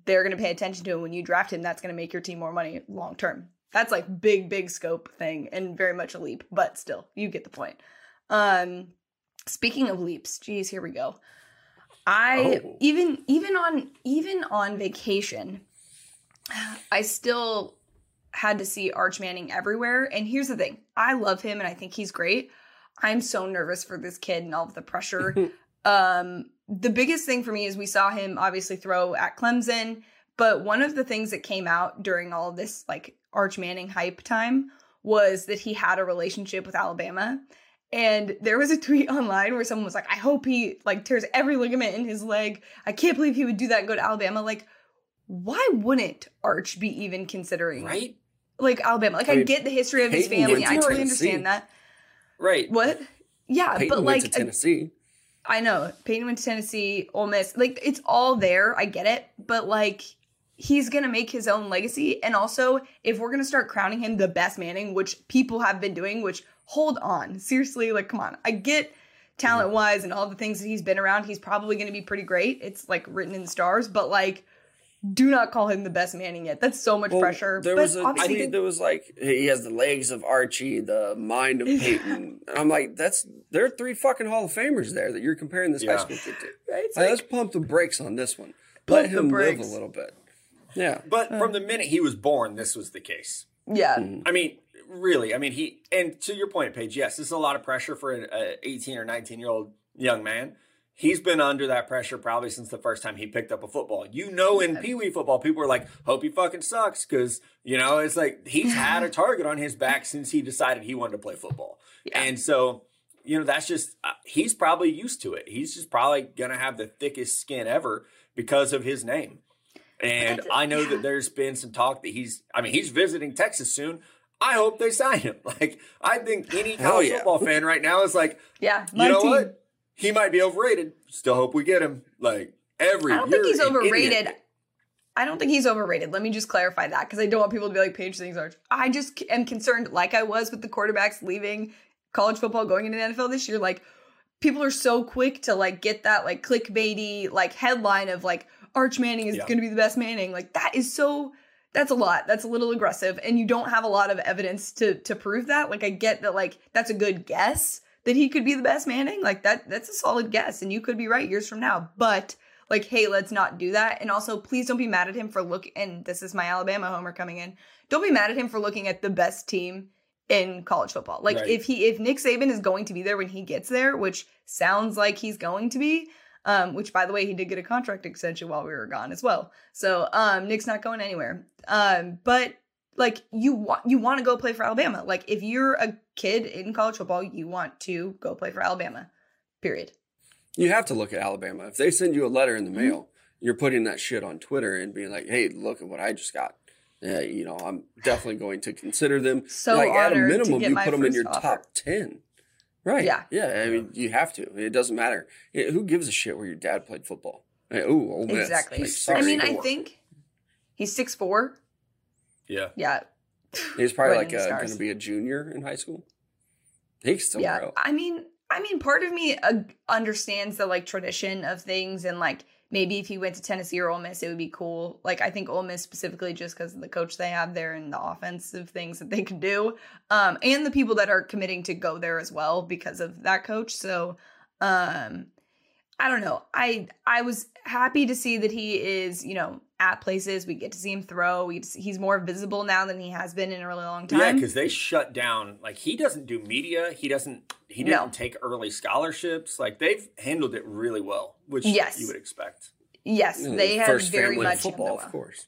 [SPEAKER 2] they're gonna pay attention to and when you draft him, that's gonna make your team more money long term. That's like big, big scope thing and very much a leap, but still, you get the point. Um Speaking of leaps, geez, here we go. I oh. even even on even on vacation, I still had to see Arch Manning everywhere. And here's the thing: I love him, and I think he's great. I'm so nervous for this kid and all of the pressure. um, the biggest thing for me is we saw him obviously throw at Clemson, but one of the things that came out during all of this like Arch Manning hype time was that he had a relationship with Alabama. And there was a tweet online where someone was like, I hope he like tears every ligament in his leg. I can't believe he would do that and go to Alabama. Like, why wouldn't Arch be even considering
[SPEAKER 1] right?
[SPEAKER 2] Like Alabama. Like I, mean, I get the history of Peyton his family. I totally understand that.
[SPEAKER 1] Right.
[SPEAKER 2] What? Yeah,
[SPEAKER 3] Peyton
[SPEAKER 2] but like
[SPEAKER 3] Tennessee.
[SPEAKER 2] I know. Peyton went to Tennessee, Ole Miss. Like it's all there. I get it. But like he's going to make his own legacy. And also, if we're going to start crowning him the best Manning, which people have been doing, which hold on. Seriously, like, come on. I get talent wise and all the things that he's been around. He's probably going to be pretty great. It's like written in the stars, but like, do not call him the best Manning yet. That's so much well, pressure.
[SPEAKER 3] There but was a, I think there was like he has the legs of Archie, the mind of Peyton. and I'm like, that's there are three fucking Hall of Famers there that you're comparing this yeah. high school kid to. Right? Like, like, let's pump the brakes on this one. Let him live a little bit. Yeah.
[SPEAKER 1] But uh, from the minute he was born, this was the case.
[SPEAKER 2] Yeah. Mm-hmm.
[SPEAKER 1] I mean, really, I mean, he, and to your point, Paige, yes, this is a lot of pressure for an 18 or 19 year old young man. He's been under that pressure probably since the first time he picked up a football. You know, in Pee Wee football, people are like, hope he fucking sucks. Cause, you know, it's like he's had a target on his back since he decided he wanted to play football. Yeah. And so, you know, that's just, uh, he's probably used to it. He's just probably going to have the thickest skin ever because of his name. And I know that there's been some talk that he's, I mean, he's visiting Texas soon. I hope they sign him. Like, I think any college yeah. football fan right now is like,
[SPEAKER 2] yeah,
[SPEAKER 1] you know team. what? He might be overrated. Still hope we get him. Like every.
[SPEAKER 2] I don't think he's overrated. I don't think he's overrated. Let me just clarify that because I don't want people to be like Paige things are. I just am concerned, like I was with the quarterbacks leaving college football, going into the NFL this year. Like people are so quick to like get that like clickbaity like headline of like Arch Manning is yeah. going to be the best Manning. Like that is so that's a lot. That's a little aggressive and you don't have a lot of evidence to to prove that. Like I get that like that's a good guess that he could be the best Manning. Like that that's a solid guess and you could be right years from now. But like hey, let's not do that. And also please don't be mad at him for look and this is my Alabama homer coming in. Don't be mad at him for looking at the best team in college football. Like right. if he if Nick Saban is going to be there when he gets there, which sounds like he's going to be, um, which by the way, he did get a contract extension while we were gone as well. So um, Nick's not going anywhere. Um, but like you want you want to go play for Alabama. Like if you're a kid in college football, you want to go play for Alabama. Period.
[SPEAKER 3] You have to look at Alabama. If they send you a letter in the mm-hmm. mail, you're putting that shit on Twitter and being like, "Hey, look at what I just got." Yeah, you know, I'm definitely going to consider them.
[SPEAKER 2] So
[SPEAKER 3] like
[SPEAKER 2] at
[SPEAKER 3] a minimum,
[SPEAKER 2] you
[SPEAKER 3] put them in your
[SPEAKER 2] offer.
[SPEAKER 3] top ten. Right.
[SPEAKER 2] Yeah.
[SPEAKER 3] Yeah. I mean, you have to. It doesn't matter. Who gives a shit where your dad played football? Hey, ooh, Ole Miss.
[SPEAKER 2] Exactly.
[SPEAKER 3] Like, sorry,
[SPEAKER 2] I mean, I think he's six four.
[SPEAKER 1] Yeah.
[SPEAKER 2] Yeah.
[SPEAKER 3] He's probably like going to be a junior in high school. He still
[SPEAKER 2] yeah.
[SPEAKER 3] Grow.
[SPEAKER 2] I mean, I mean, part of me uh, understands the like tradition of things and like maybe if he went to Tennessee or Ole Miss, it would be cool. Like I think Ole Miss specifically just because of the coach they have there and the offensive things that they could do, um, and the people that are committing to go there as well because of that coach. So, um, I don't know. I I was happy to see that he is, you know, at places. We get to see him throw. We see, he's more visible now than he has been in a really long time.
[SPEAKER 1] Yeah, because they shut down. Like he doesn't do media. He doesn't. He didn't no. take early scholarships. Like they've handled it really well, which
[SPEAKER 2] yes.
[SPEAKER 1] you would expect.
[SPEAKER 2] Yes, they have very much
[SPEAKER 3] football, of course.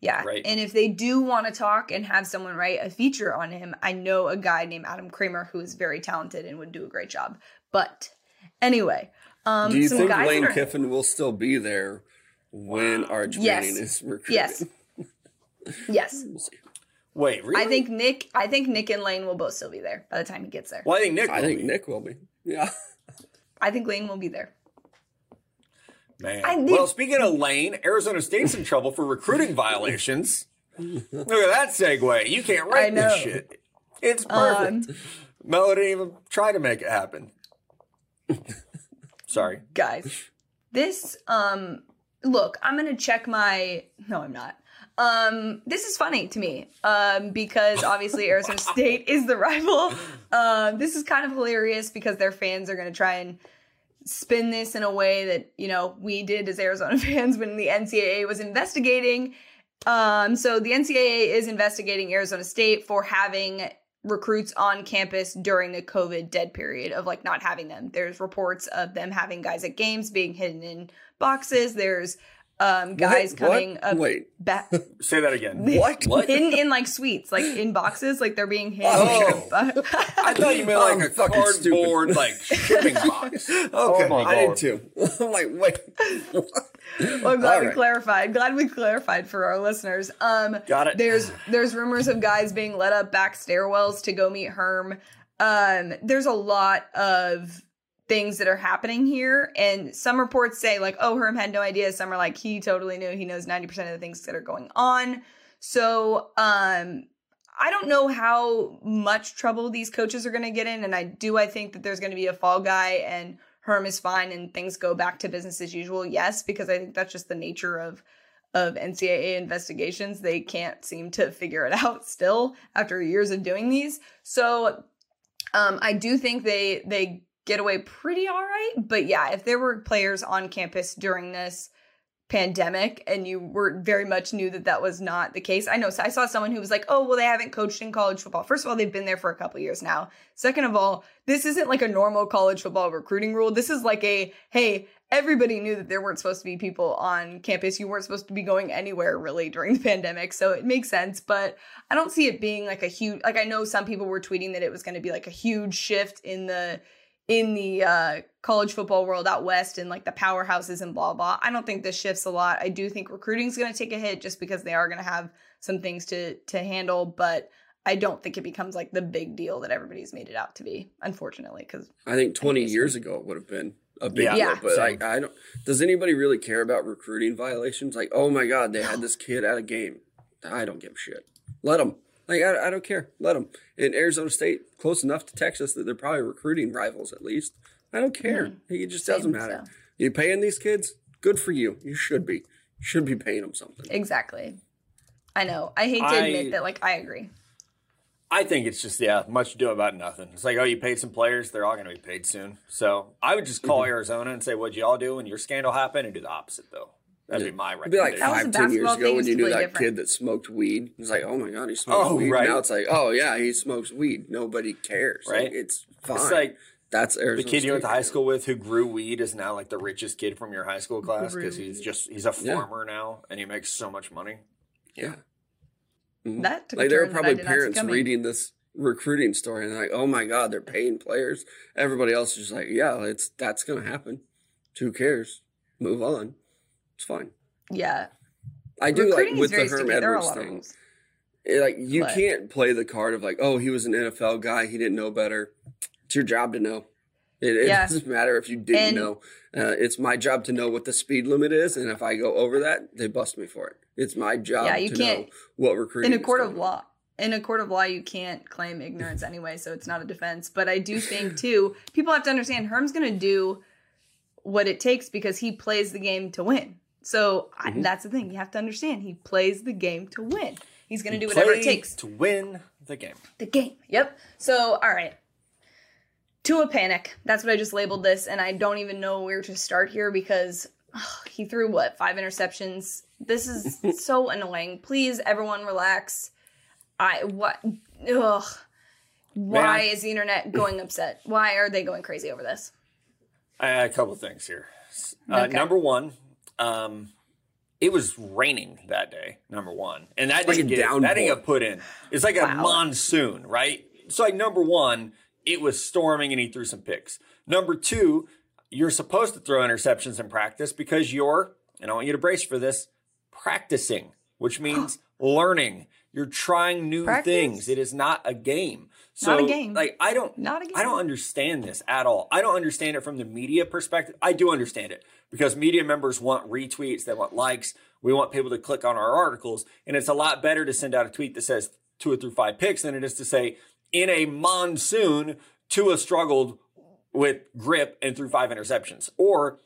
[SPEAKER 2] Yeah.
[SPEAKER 1] Right.
[SPEAKER 2] And if they do want to talk and have someone write a feature on him, I know a guy named Adam Kramer who is very talented and would do a great job. But anyway, um,
[SPEAKER 3] Do you
[SPEAKER 2] some
[SPEAKER 3] think
[SPEAKER 2] guys
[SPEAKER 3] Lane
[SPEAKER 2] are-
[SPEAKER 3] Kiffin will still be there when Arch
[SPEAKER 2] Yes.
[SPEAKER 3] Manning is recruited?
[SPEAKER 2] Yes. Yes.
[SPEAKER 1] Wait, really?
[SPEAKER 2] I think Nick. I think Nick and Lane will both still be there by the time he gets there.
[SPEAKER 1] Well, I think Nick.
[SPEAKER 3] I
[SPEAKER 1] will
[SPEAKER 3] think
[SPEAKER 1] be.
[SPEAKER 3] Nick will be. Yeah.
[SPEAKER 2] I think Lane will be there.
[SPEAKER 1] Man.
[SPEAKER 2] I need-
[SPEAKER 1] well, speaking of Lane, Arizona State's in trouble for recruiting violations. Look at that segue. You can't write this shit. It's perfect.
[SPEAKER 2] Um,
[SPEAKER 1] Melo didn't even try to make it happen. Sorry.
[SPEAKER 2] guys, this um, look, I'm gonna check my. No, I'm not. Um, this is funny to me um, because obviously Arizona State is the rival. Um, this is kind of hilarious because their fans are going to try and spin this in a way that you know we did as Arizona fans when the NCAA was investigating. Um, so the NCAA is investigating Arizona State for having recruits on campus during the COVID dead period of like not having them. There's reports of them having guys at games being hidden in boxes. There's um, guys
[SPEAKER 3] What?
[SPEAKER 2] coming
[SPEAKER 3] What?
[SPEAKER 2] up
[SPEAKER 3] Wait.
[SPEAKER 2] back
[SPEAKER 1] Say that again.
[SPEAKER 3] What?
[SPEAKER 1] What?
[SPEAKER 2] hidden in like suites, like in boxes, like they're being hidden.
[SPEAKER 1] Oh. I thought you meant like
[SPEAKER 3] I'm
[SPEAKER 1] a
[SPEAKER 3] fucking stupid.
[SPEAKER 1] cardboard like shipping box.
[SPEAKER 3] Okay,
[SPEAKER 1] Oh my
[SPEAKER 3] I
[SPEAKER 1] God.
[SPEAKER 3] did too. I'm like, wait.
[SPEAKER 2] Well, I'm glad
[SPEAKER 3] All
[SPEAKER 2] we
[SPEAKER 3] right.
[SPEAKER 2] clarified. Glad we clarified for our listeners. Um,
[SPEAKER 1] Got it.
[SPEAKER 2] There's there's rumors of guys being led up back stairwells to go meet Herm. Um, there's a lot of things that are happening here, and some reports say like, oh, Herm had no idea. Some are like, he totally knew. He knows ninety percent of the things that are going on. So, um, I don't know how much trouble these coaches are going to get in, and I do. I think that there's going to be a fall guy, and Herm is fine, and things go back to business as usual. Yes, because I think that's just the nature of of NCAA investigations. They can't seem to figure it out still after years of doing these. So, um, I do think they they get away pretty all right. But yeah, if there were players on campus during this pandemic and you were very much knew that that was not the case. I know I saw someone who was like, "Oh, well they haven't coached in college football." First of all, they've been there for a couple years now. Second of all, this isn't like a normal college football recruiting rule. This is like a, "Hey, everybody knew that there weren't supposed to be people on campus. You weren't supposed to be going anywhere really during the pandemic." So it makes sense, but I don't see it being like a huge like I know some people were tweeting that it was going to be like a huge shift in the in the uh, college football world out west and like the powerhouses and blah blah. I don't think this shifts a lot. I do think recruiting is going to take a hit just because they are going to have some things to to handle, but I don't think it becomes like the big deal that everybody's made it out to be. Unfortunately, because
[SPEAKER 3] I think 20
[SPEAKER 2] guess so.
[SPEAKER 3] years ago it would have been a big
[SPEAKER 1] Yeah.
[SPEAKER 3] deal.
[SPEAKER 2] Yeah.
[SPEAKER 3] But
[SPEAKER 1] Same.
[SPEAKER 3] like, I don't. Does anybody really care about recruiting violations? Like, oh my god, they had this kid at a game. I don't give a shit. Let them. Like, I, I don't care. Let them. In Arizona State, close enough to Texas that they're probably recruiting rivals at least. I don't care. Mm-hmm. It just doesn't matter.
[SPEAKER 2] so.
[SPEAKER 3] You paying these kids? Good for you. You should be. You should be paying them something.
[SPEAKER 2] exactly. I know. I hate to
[SPEAKER 1] I-
[SPEAKER 2] admit that. Like, I agree.
[SPEAKER 1] I think it's just yeah, much ado about nothing. It's like oh, you paid some players; they're all going to be paid soon. So I would just call mm-hmm. Arizona and say, "What'd y'all do when your scandal happened?" And do the opposite though. That'd be my
[SPEAKER 3] It'd be like
[SPEAKER 1] recommendation.
[SPEAKER 2] That was
[SPEAKER 3] five,
[SPEAKER 2] a
[SPEAKER 3] ten years
[SPEAKER 2] basketball
[SPEAKER 3] ago
[SPEAKER 2] thing,
[SPEAKER 3] when
[SPEAKER 2] it's
[SPEAKER 3] you knew that
[SPEAKER 2] completely different.
[SPEAKER 3] kid that smoked weed. It's like, oh my god, he smokes
[SPEAKER 1] Oh,
[SPEAKER 3] weed.
[SPEAKER 1] right.
[SPEAKER 3] Now it's like, oh yeah, he smokes weed. Nobody cares. Like,
[SPEAKER 1] Right.
[SPEAKER 3] it's fine.
[SPEAKER 1] It's like
[SPEAKER 3] That's Arizona
[SPEAKER 1] the kid you went to
[SPEAKER 3] State.
[SPEAKER 1] high school with who grew weed is now like the richest kid from your high school class because
[SPEAKER 2] Grew
[SPEAKER 1] he's just he's a
[SPEAKER 3] Yeah.
[SPEAKER 1] farmer now and he makes so much money.
[SPEAKER 3] Yeah. Mhm.
[SPEAKER 2] That took a
[SPEAKER 3] like there were
[SPEAKER 2] turn that I
[SPEAKER 3] probably
[SPEAKER 2] did not see
[SPEAKER 3] parents
[SPEAKER 2] coming.
[SPEAKER 3] reading this recruiting story and they're like, oh my god, they're paying players. Everybody else is just like, yeah, it's that's gonna happen. Who cares? Move on. It's fine.
[SPEAKER 2] Yeah,
[SPEAKER 3] I do
[SPEAKER 2] recruiting
[SPEAKER 3] like with the Herm
[SPEAKER 2] sticky. There are a
[SPEAKER 3] Edwards thing. it- like you
[SPEAKER 2] But-
[SPEAKER 3] can't play the card of like, oh, he was an NFL guy, he didn't know better. It's your job to know. It, it
[SPEAKER 2] Yeah.
[SPEAKER 3] doesn't matter if you didn't
[SPEAKER 2] And-
[SPEAKER 3] know. Uh, it's my job to know what the speed limit is, and if I go over that, they bust me for it. It's my job
[SPEAKER 2] Yeah, you
[SPEAKER 3] to
[SPEAKER 2] can't-
[SPEAKER 3] know what recruiting
[SPEAKER 2] in a court of law in a court of law you can't claim ignorance anyway so it's not a defense but i do think too people have to understand herm's going to do what it takes because he plays the game to win so
[SPEAKER 3] Mm-hmm.
[SPEAKER 2] that's the thing you have to understand he plays the game to win he's going to do whatever it takes
[SPEAKER 1] to win the game.
[SPEAKER 2] the game yep so all right to a panic that's what i just labeled this and i don't even know where to start here because ugh, he threw what five interceptions this is so annoying please everyone relax i what ugh why
[SPEAKER 1] Man.
[SPEAKER 2] is the internet going upset why are they going crazy over this
[SPEAKER 1] I a couple things here. Uh,
[SPEAKER 2] Okay.
[SPEAKER 1] Number one, um, it was raining that day, number one. And that didn't get that didn't get put in. It's like a monsoon, right? So like number one, it was storming and he threw some picks. Number two, you're supposed to throw interceptions in practice because you're, and I want you to brace for this, practicing, which means learning. You're trying new
[SPEAKER 2] Practice?
[SPEAKER 1] things. It is not a game. So,
[SPEAKER 2] Not a game.
[SPEAKER 1] Like I don't,
[SPEAKER 2] Not a game.
[SPEAKER 1] I don't understand this at all. I don't understand it from the media perspective. I do understand it because media members want retweets, they want likes. We want people to click on our articles, and it's a lot better to send out a tweet that says two or through five picks than it is to say in a monsoon, Tua struggled with grip and threw five interceptions, or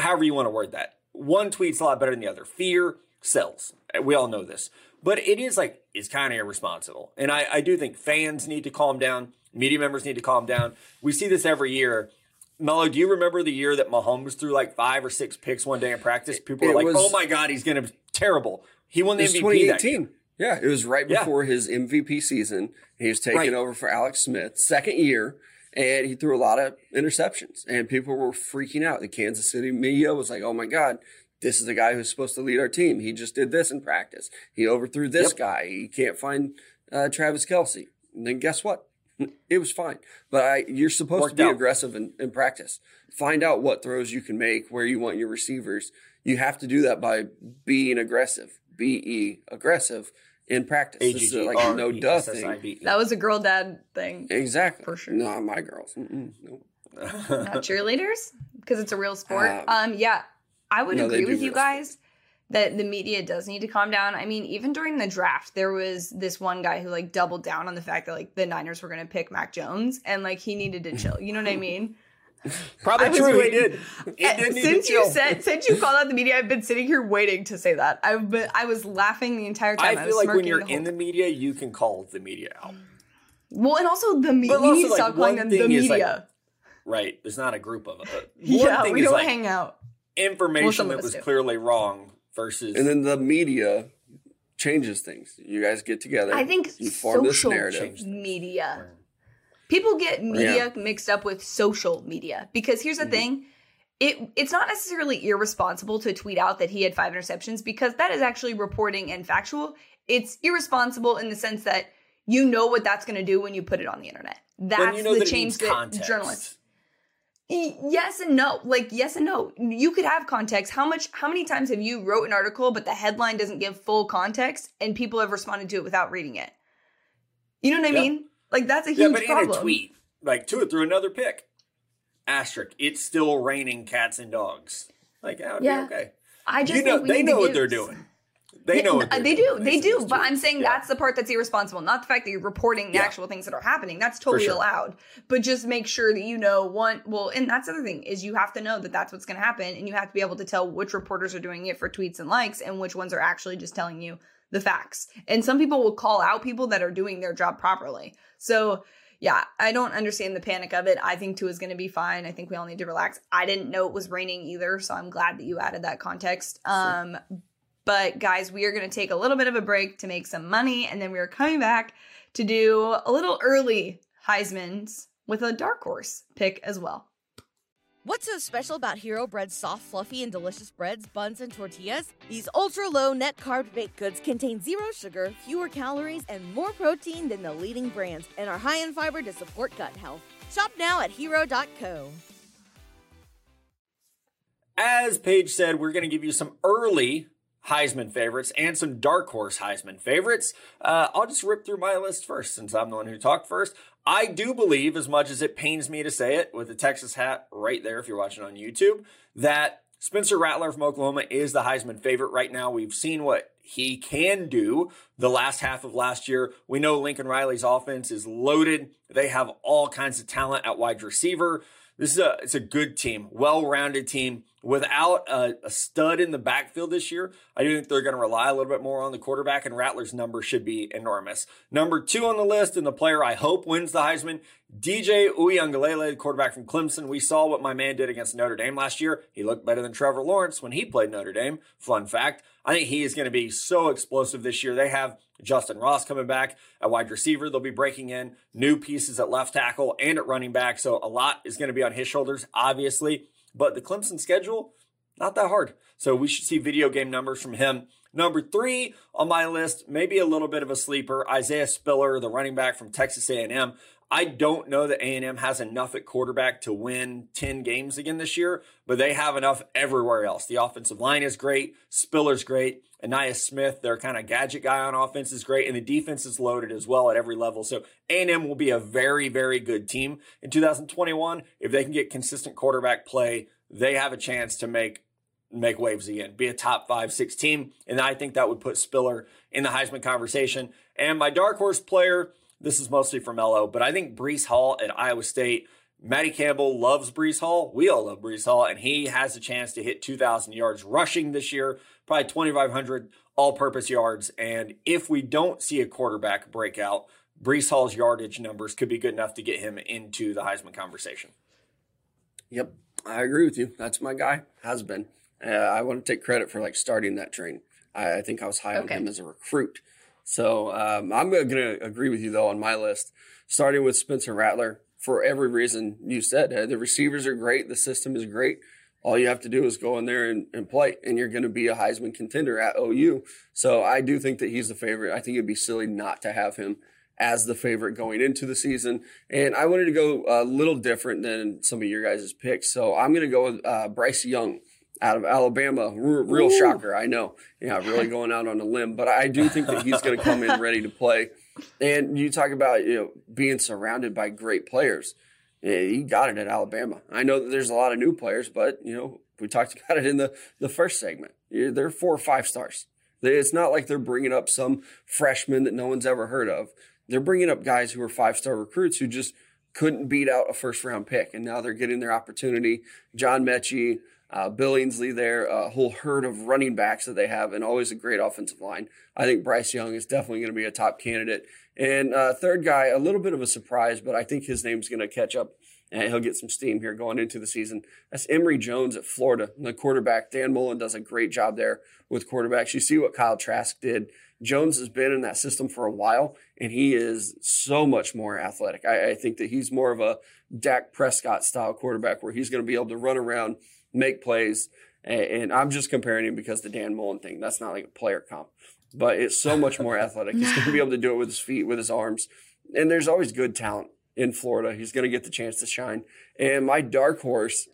[SPEAKER 1] however you want to word that. One tweet's a lot better than the other. Fear sells. We all know this. But it is like, it's kind of irresponsible. And I, I do think fans need to calm down. Media members need to calm down. We see this every year. Mello, do you remember the year that Mahomes threw like five or six picks one day in practice? People were like,
[SPEAKER 3] was-
[SPEAKER 1] oh my God, he's going to be terrible. He won the
[SPEAKER 3] It was
[SPEAKER 1] MVP that
[SPEAKER 3] 2018. Yeah, it was right
[SPEAKER 1] Yeah.
[SPEAKER 3] before his MVP season. He was taking
[SPEAKER 1] Right.
[SPEAKER 3] over for Alex Smith, second year, and he threw a lot of interceptions. And people were freaking out. The Kansas City media was like, "Oh my God, this is the guy who's supposed to lead our team. He just did this in practice. He overthrew this
[SPEAKER 1] Yep.
[SPEAKER 3] guy. He can't find uh, Travis Kelce." And then guess what? It was fine. But I, you're supposed
[SPEAKER 1] Worked
[SPEAKER 3] to be
[SPEAKER 1] out.
[SPEAKER 3] aggressive in, in practice. Find out what throws you can make, where you want your receivers. You have to do that by being aggressive. Be aggressive in practice. This is like a no duh thing.
[SPEAKER 2] That was a girl dad thing.
[SPEAKER 3] Exactly.
[SPEAKER 2] For sure.
[SPEAKER 3] No, my girls. No.
[SPEAKER 2] Not cheerleaders because it's a real sport.
[SPEAKER 3] Um,
[SPEAKER 2] Um, yeah, I would
[SPEAKER 3] no,
[SPEAKER 2] agree with you guys that the media does need to calm down. I mean, even during the draft, there was this one guy who like doubled down on the fact that like the Niners were going to pick Mac Jones and like he needed to chill. You know what I mean?
[SPEAKER 1] Probably
[SPEAKER 2] I
[SPEAKER 1] true. He did. He
[SPEAKER 2] Eh, since you said since you called out the media, I've been sitting here waiting to say that. I've been I was laughing the entire time.
[SPEAKER 1] I
[SPEAKER 2] was
[SPEAKER 1] feel like when you're
[SPEAKER 2] whole
[SPEAKER 1] in the media, you can call the media out.
[SPEAKER 2] well, and also the media.
[SPEAKER 1] Also,
[SPEAKER 2] need to stop calling them the
[SPEAKER 1] is, like,
[SPEAKER 2] media.
[SPEAKER 1] Right. There's not a group of it. One
[SPEAKER 2] yeah,
[SPEAKER 1] thing
[SPEAKER 2] we don't
[SPEAKER 1] like
[SPEAKER 2] hang out.
[SPEAKER 1] Information
[SPEAKER 2] some of
[SPEAKER 1] that was
[SPEAKER 2] do.
[SPEAKER 1] clearly wrong versus
[SPEAKER 3] And then the media changes things. You guys get together.
[SPEAKER 2] I think
[SPEAKER 3] you form this
[SPEAKER 2] social
[SPEAKER 3] narrative.
[SPEAKER 2] Media. People get media mixed up with social media because here's the
[SPEAKER 3] Mm-hmm.
[SPEAKER 2] thing. It, it's not necessarily irresponsible to tweet out that he had five interceptions because that is actually reporting and factual. It's irresponsible in the sense that you know what that's going to do when you put it on the internet. That's
[SPEAKER 1] you know
[SPEAKER 2] the
[SPEAKER 1] that
[SPEAKER 2] change
[SPEAKER 1] needs
[SPEAKER 2] that
[SPEAKER 1] context.
[SPEAKER 2] journalists. Yes and no. Like yes and no. You could have context. How much how many times have you wrote an article but the headline doesn't give full context and people have responded to it without reading it? You know what I
[SPEAKER 1] Yeah.
[SPEAKER 2] mean? Like that's a
[SPEAKER 1] Yeah,
[SPEAKER 2] huge
[SPEAKER 1] but
[SPEAKER 2] problem.
[SPEAKER 1] in a tweet, like to it through another pick. Asterisk. It's still raining cats and dogs. Like, that would
[SPEAKER 2] Yeah.
[SPEAKER 1] be okay.
[SPEAKER 2] I just
[SPEAKER 1] You know, they know what they're doing. They know
[SPEAKER 2] Uh,
[SPEAKER 1] doing
[SPEAKER 2] do. They do. But I'm saying
[SPEAKER 1] Yeah.
[SPEAKER 2] that's the part that's irresponsible, not the fact that you're reporting the
[SPEAKER 1] Yeah.
[SPEAKER 2] actual things that are happening. That's totally
[SPEAKER 1] sure.
[SPEAKER 2] allowed. But just make sure that you know one. Well, and that's the other thing is you have to know that that's what's going to happen, and you have to be able to tell which reporters are doing it for tweets and likes, and which ones are actually just telling you the facts. And some people will call out people that are doing their job properly. So. Yeah, I don't understand the panic of it. I think Tua is going to be fine. I think we all need to relax. I didn't know it was raining either, so I'm glad that you added that context. Um, but guys, we are going to take a little bit of a break to make some money, and then we are coming back to do a little early Heisman's with a dark horse pick as well.
[SPEAKER 4] What's so special about Hero Bread's soft, fluffy, and delicious breads, buns, and tortillas? These ultra low net carb baked goods contain zero sugar, fewer calories, and more protein than the leading brands, and are high in fiber to support gut health. Shop now at hero.co.
[SPEAKER 1] As Paige said, we're going to give you some early Heisman favorites and some dark horse Heisman favorites. Uh, I'll just rip through my list first since I'm the one who talked first. I do believe, as much as it pains me to say it, with the Texas hat right there, if you're watching on YouTube, that Spencer Rattler from Oklahoma is the Heisman favorite right now. We've seen what he can do the last half of last year. We know Lincoln Riley's offense is loaded. They have all kinds of talent at wide receiver. This is a it's a good team, well-rounded team. Without a, a stud in the backfield this year, I do think they're going to rely a little bit more on the quarterback, and Rattler's number should be enormous. Number two on the list, and the player I hope wins the Heisman, DJ Uiagalelei, the quarterback from Clemson. We saw what my man did against Notre Dame last year. He looked better than Trevor Lawrence when he played Notre Dame. Fun fact. I think he is going to be so explosive this year. They have Justin Ross coming back at wide receiver. They'll be breaking in new pieces at left tackle and at running back. So a lot is going to be on his shoulders, obviously. But the Clemson schedule, Not that hard. So we should see video game numbers from him. Number three on my list, maybe a little bit of a sleeper, Isaiah Spiller, the running back from Texas A&M. I don't know that A&M has enough at quarterback to win 10 games again this year, but they have enough everywhere else. The offensive line is great. Spiller's great. Ainias Smith, their kind of gadget guy on offense is great. And the defense is loaded as well at every level. So A&M will be a very, very good team in 2021. If they can get consistent quarterback play, they have a chance to make make waves again, be a top five, six team. And I think that would put Spiller in the Heisman conversation. And my dark horse player, this is mostly for Mello, but I think Breece Hall at Iowa State. Matty Campbell loves Breece Hall. We all love Breece Hall, and he has a chance to hit 2,000 yards rushing this year, probably 2,500 all purpose yards. And if we don't see a quarterback breakout, Breece Hall's yardage numbers could be good enough to get him into the Heisman conversation.
[SPEAKER 3] Yep, I agree with you. That's my guy. Has been. Uh, I want to take credit for like starting that train. I, I think I was high okay. on him as a recruit. So um, I'm going to agree with you though on my list, starting with Spencer Rattler for every reason you said. Uh, the receivers are great. The system is great. All you have to do is go in there and, and play, and you're going to be a Heisman contender at OU. So I do think that he's the favorite. I think it'd be silly not to have him as the favorite going into the season. And I wanted to go a little different than some of your guys' picks. So I'm going to go with uh, Bryce Young out of Alabama. Real Ooh. shocker, I know. Yeah, really going out on a limb, but I do think that he's going to come in ready to play. And you talk about you know being surrounded by great players. Yeah, he got it at Alabama. I know that there's a lot of new players, but you know we talked about it in the the first segment. They're four or five stars. It's not like they're bringing up some freshman that no one's ever heard of. They're bringing up guys who are five star recruits who just couldn't beat out a first round pick, and now they're getting their opportunity. John Metchie, uh, Billingsley there, a whole herd of running backs that they have, and always a great offensive line. I think Bryce Young is definitely going to be a top candidate. And uh, third guy, a little bit of a surprise, but I think his name's going to catch up and he'll get some steam here going into the season. That's Emory Jones at Florida, the quarterback. Dan Mullen does a great job there with quarterbacks. You see what Kyle Trask did. Jones has been in that system for a while, and he is so much more athletic. I, I think that he's more of a Dak Prescott style quarterback where he's going to be able to run around make plays. And, I'm just comparing him because the Dan Mullen thing, that's not like a player comp, but it's so much more athletic. He's going to be able to do it with his feet, with his arms. And there's always good talent in Florida. He's going to get the chance to shine. And my dark horse,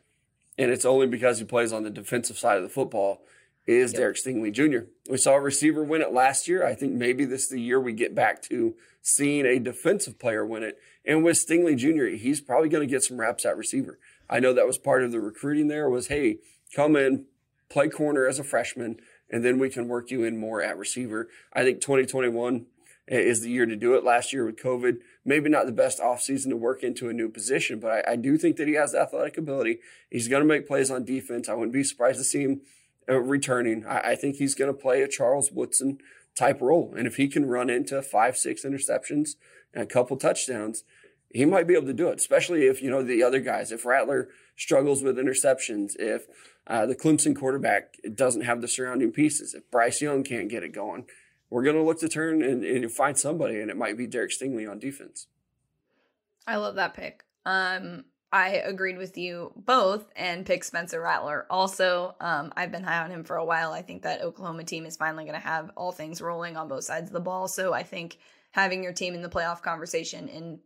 [SPEAKER 3] and it's only because he plays on the defensive side of the football, is yep. Derek Stingley Jr. We saw a receiver win it last year. I think maybe this is the year we get back to seeing a defensive player win it. And with Stingley Jr., he's probably going to get some reps at receiver. I know that was part of the recruiting there was, hey, come in, play corner as a freshman, and then we can work you in more at receiver. I think 2021 is the year to do it. Last year with COVID, maybe not the best offseason to work into a new position, but I, I, do think that he has athletic ability. He's going to make plays on defense. I wouldn't be surprised to see him uh, returning. I, I, think he's going to play a Charles Woodson type role. And if he can run into five, six interceptions and a couple touchdowns, he might be able to do it, especially if, you know, the other guys, if Rattler struggles with interceptions, if uh, the Clemson quarterback doesn't have the surrounding pieces, if Bryce Young can't get it going, we're going to look to turn and, and, find somebody, and it might be Derek Stingley on defense.
[SPEAKER 2] I love that pick. Um, I agreed with you both and picked Spencer Rattler. Also, um, I've been high on him for a while. I think that Oklahoma team is finally going to have all things rolling on both sides of the ball. So I think having your team in the playoff conversation in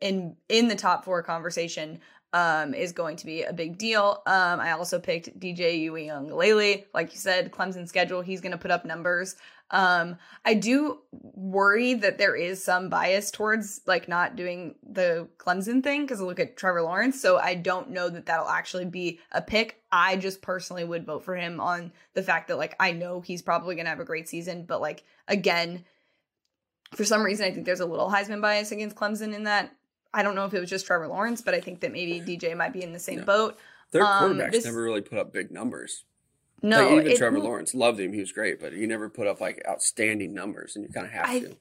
[SPEAKER 2] in in the top four conversation um, is going to be a big deal. Um, I also picked DJ Uiagalelei. Like you said, Clemson schedule, he's going to put up numbers. Um, I do worry that there is some bias towards like not doing the Clemson thing because look at Trevor Lawrence. So I don't know that that'll actually be a pick. I just personally would vote for him on the fact that like I know he's probably going to have a great season, but like again, for some reason, I think there's a little Heisman bias against Clemson in that. I don't know if it was just Trevor Lawrence, but I think that maybe DJ might be in the same yeah. boat.
[SPEAKER 3] Their um, quarterbacks this, never really put up big numbers. No, like even it, Trevor Lawrence loved him; he was great, but he never put up like outstanding numbers, and you kind of have I, to.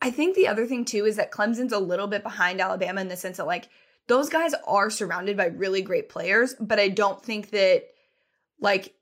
[SPEAKER 2] I think the other thing too is that Clemson's a little bit behind Alabama in the sense that like those guys are surrounded by really great players, but I don't think that like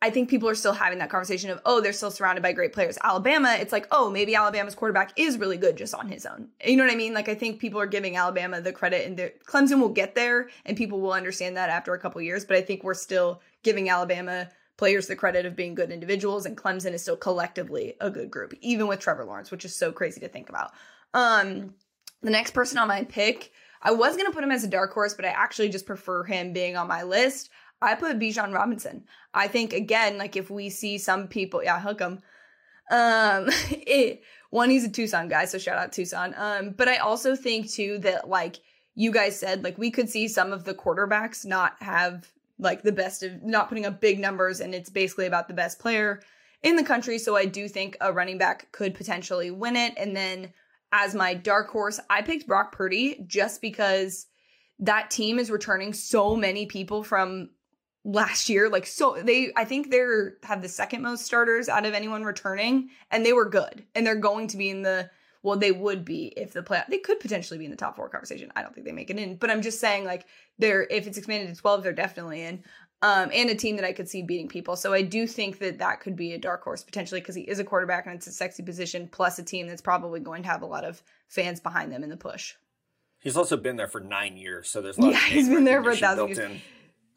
[SPEAKER 2] I think people are still having that conversation of, oh, they're still surrounded by great players. Alabama, it's like, oh, maybe Alabama's quarterback is really good just on his own. You know what I mean? Like, I think people are giving Alabama the credit, and Clemson will get there, and people will understand that after a couple years. But I think we're still giving Alabama players the credit of being good individuals, and Clemson is still collectively a good group, even with Trevor Lawrence, which is so crazy to think about. Um, the next person on my pick, I was gonna put him as a dark horse, but I actually just prefer him being on my list. I put Bijan Robinson. I think again, like if we see some people, yeah, hook him. Um, it, one, he's a Tucson guy, so shout out Tucson. Um, but I also think too that like you guys said, like we could see some of the quarterbacks not have like the best of not putting up big numbers, and it's basically about the best player in the country. So I do think a running back could potentially win it. And then as my dark horse, I picked Brock Purdy just because that team is returning so many people from last year like so they i think they're have the second most starters out of anyone returning and they were good and they're going to be in the well they would be if the play they could potentially be in the top four conversation i don't think they make it in but i'm just saying like they're if it's expanded to 12 they're definitely in um and a team that i could see beating people so i do think that that could be a dark horse potentially because he is a quarterback and it's a sexy position plus a team that's probably going to have a lot of fans behind them in the push
[SPEAKER 1] He's also been there for nine years, so there's a lot
[SPEAKER 2] yeah
[SPEAKER 1] of
[SPEAKER 2] he's been there for a thousand years
[SPEAKER 1] in.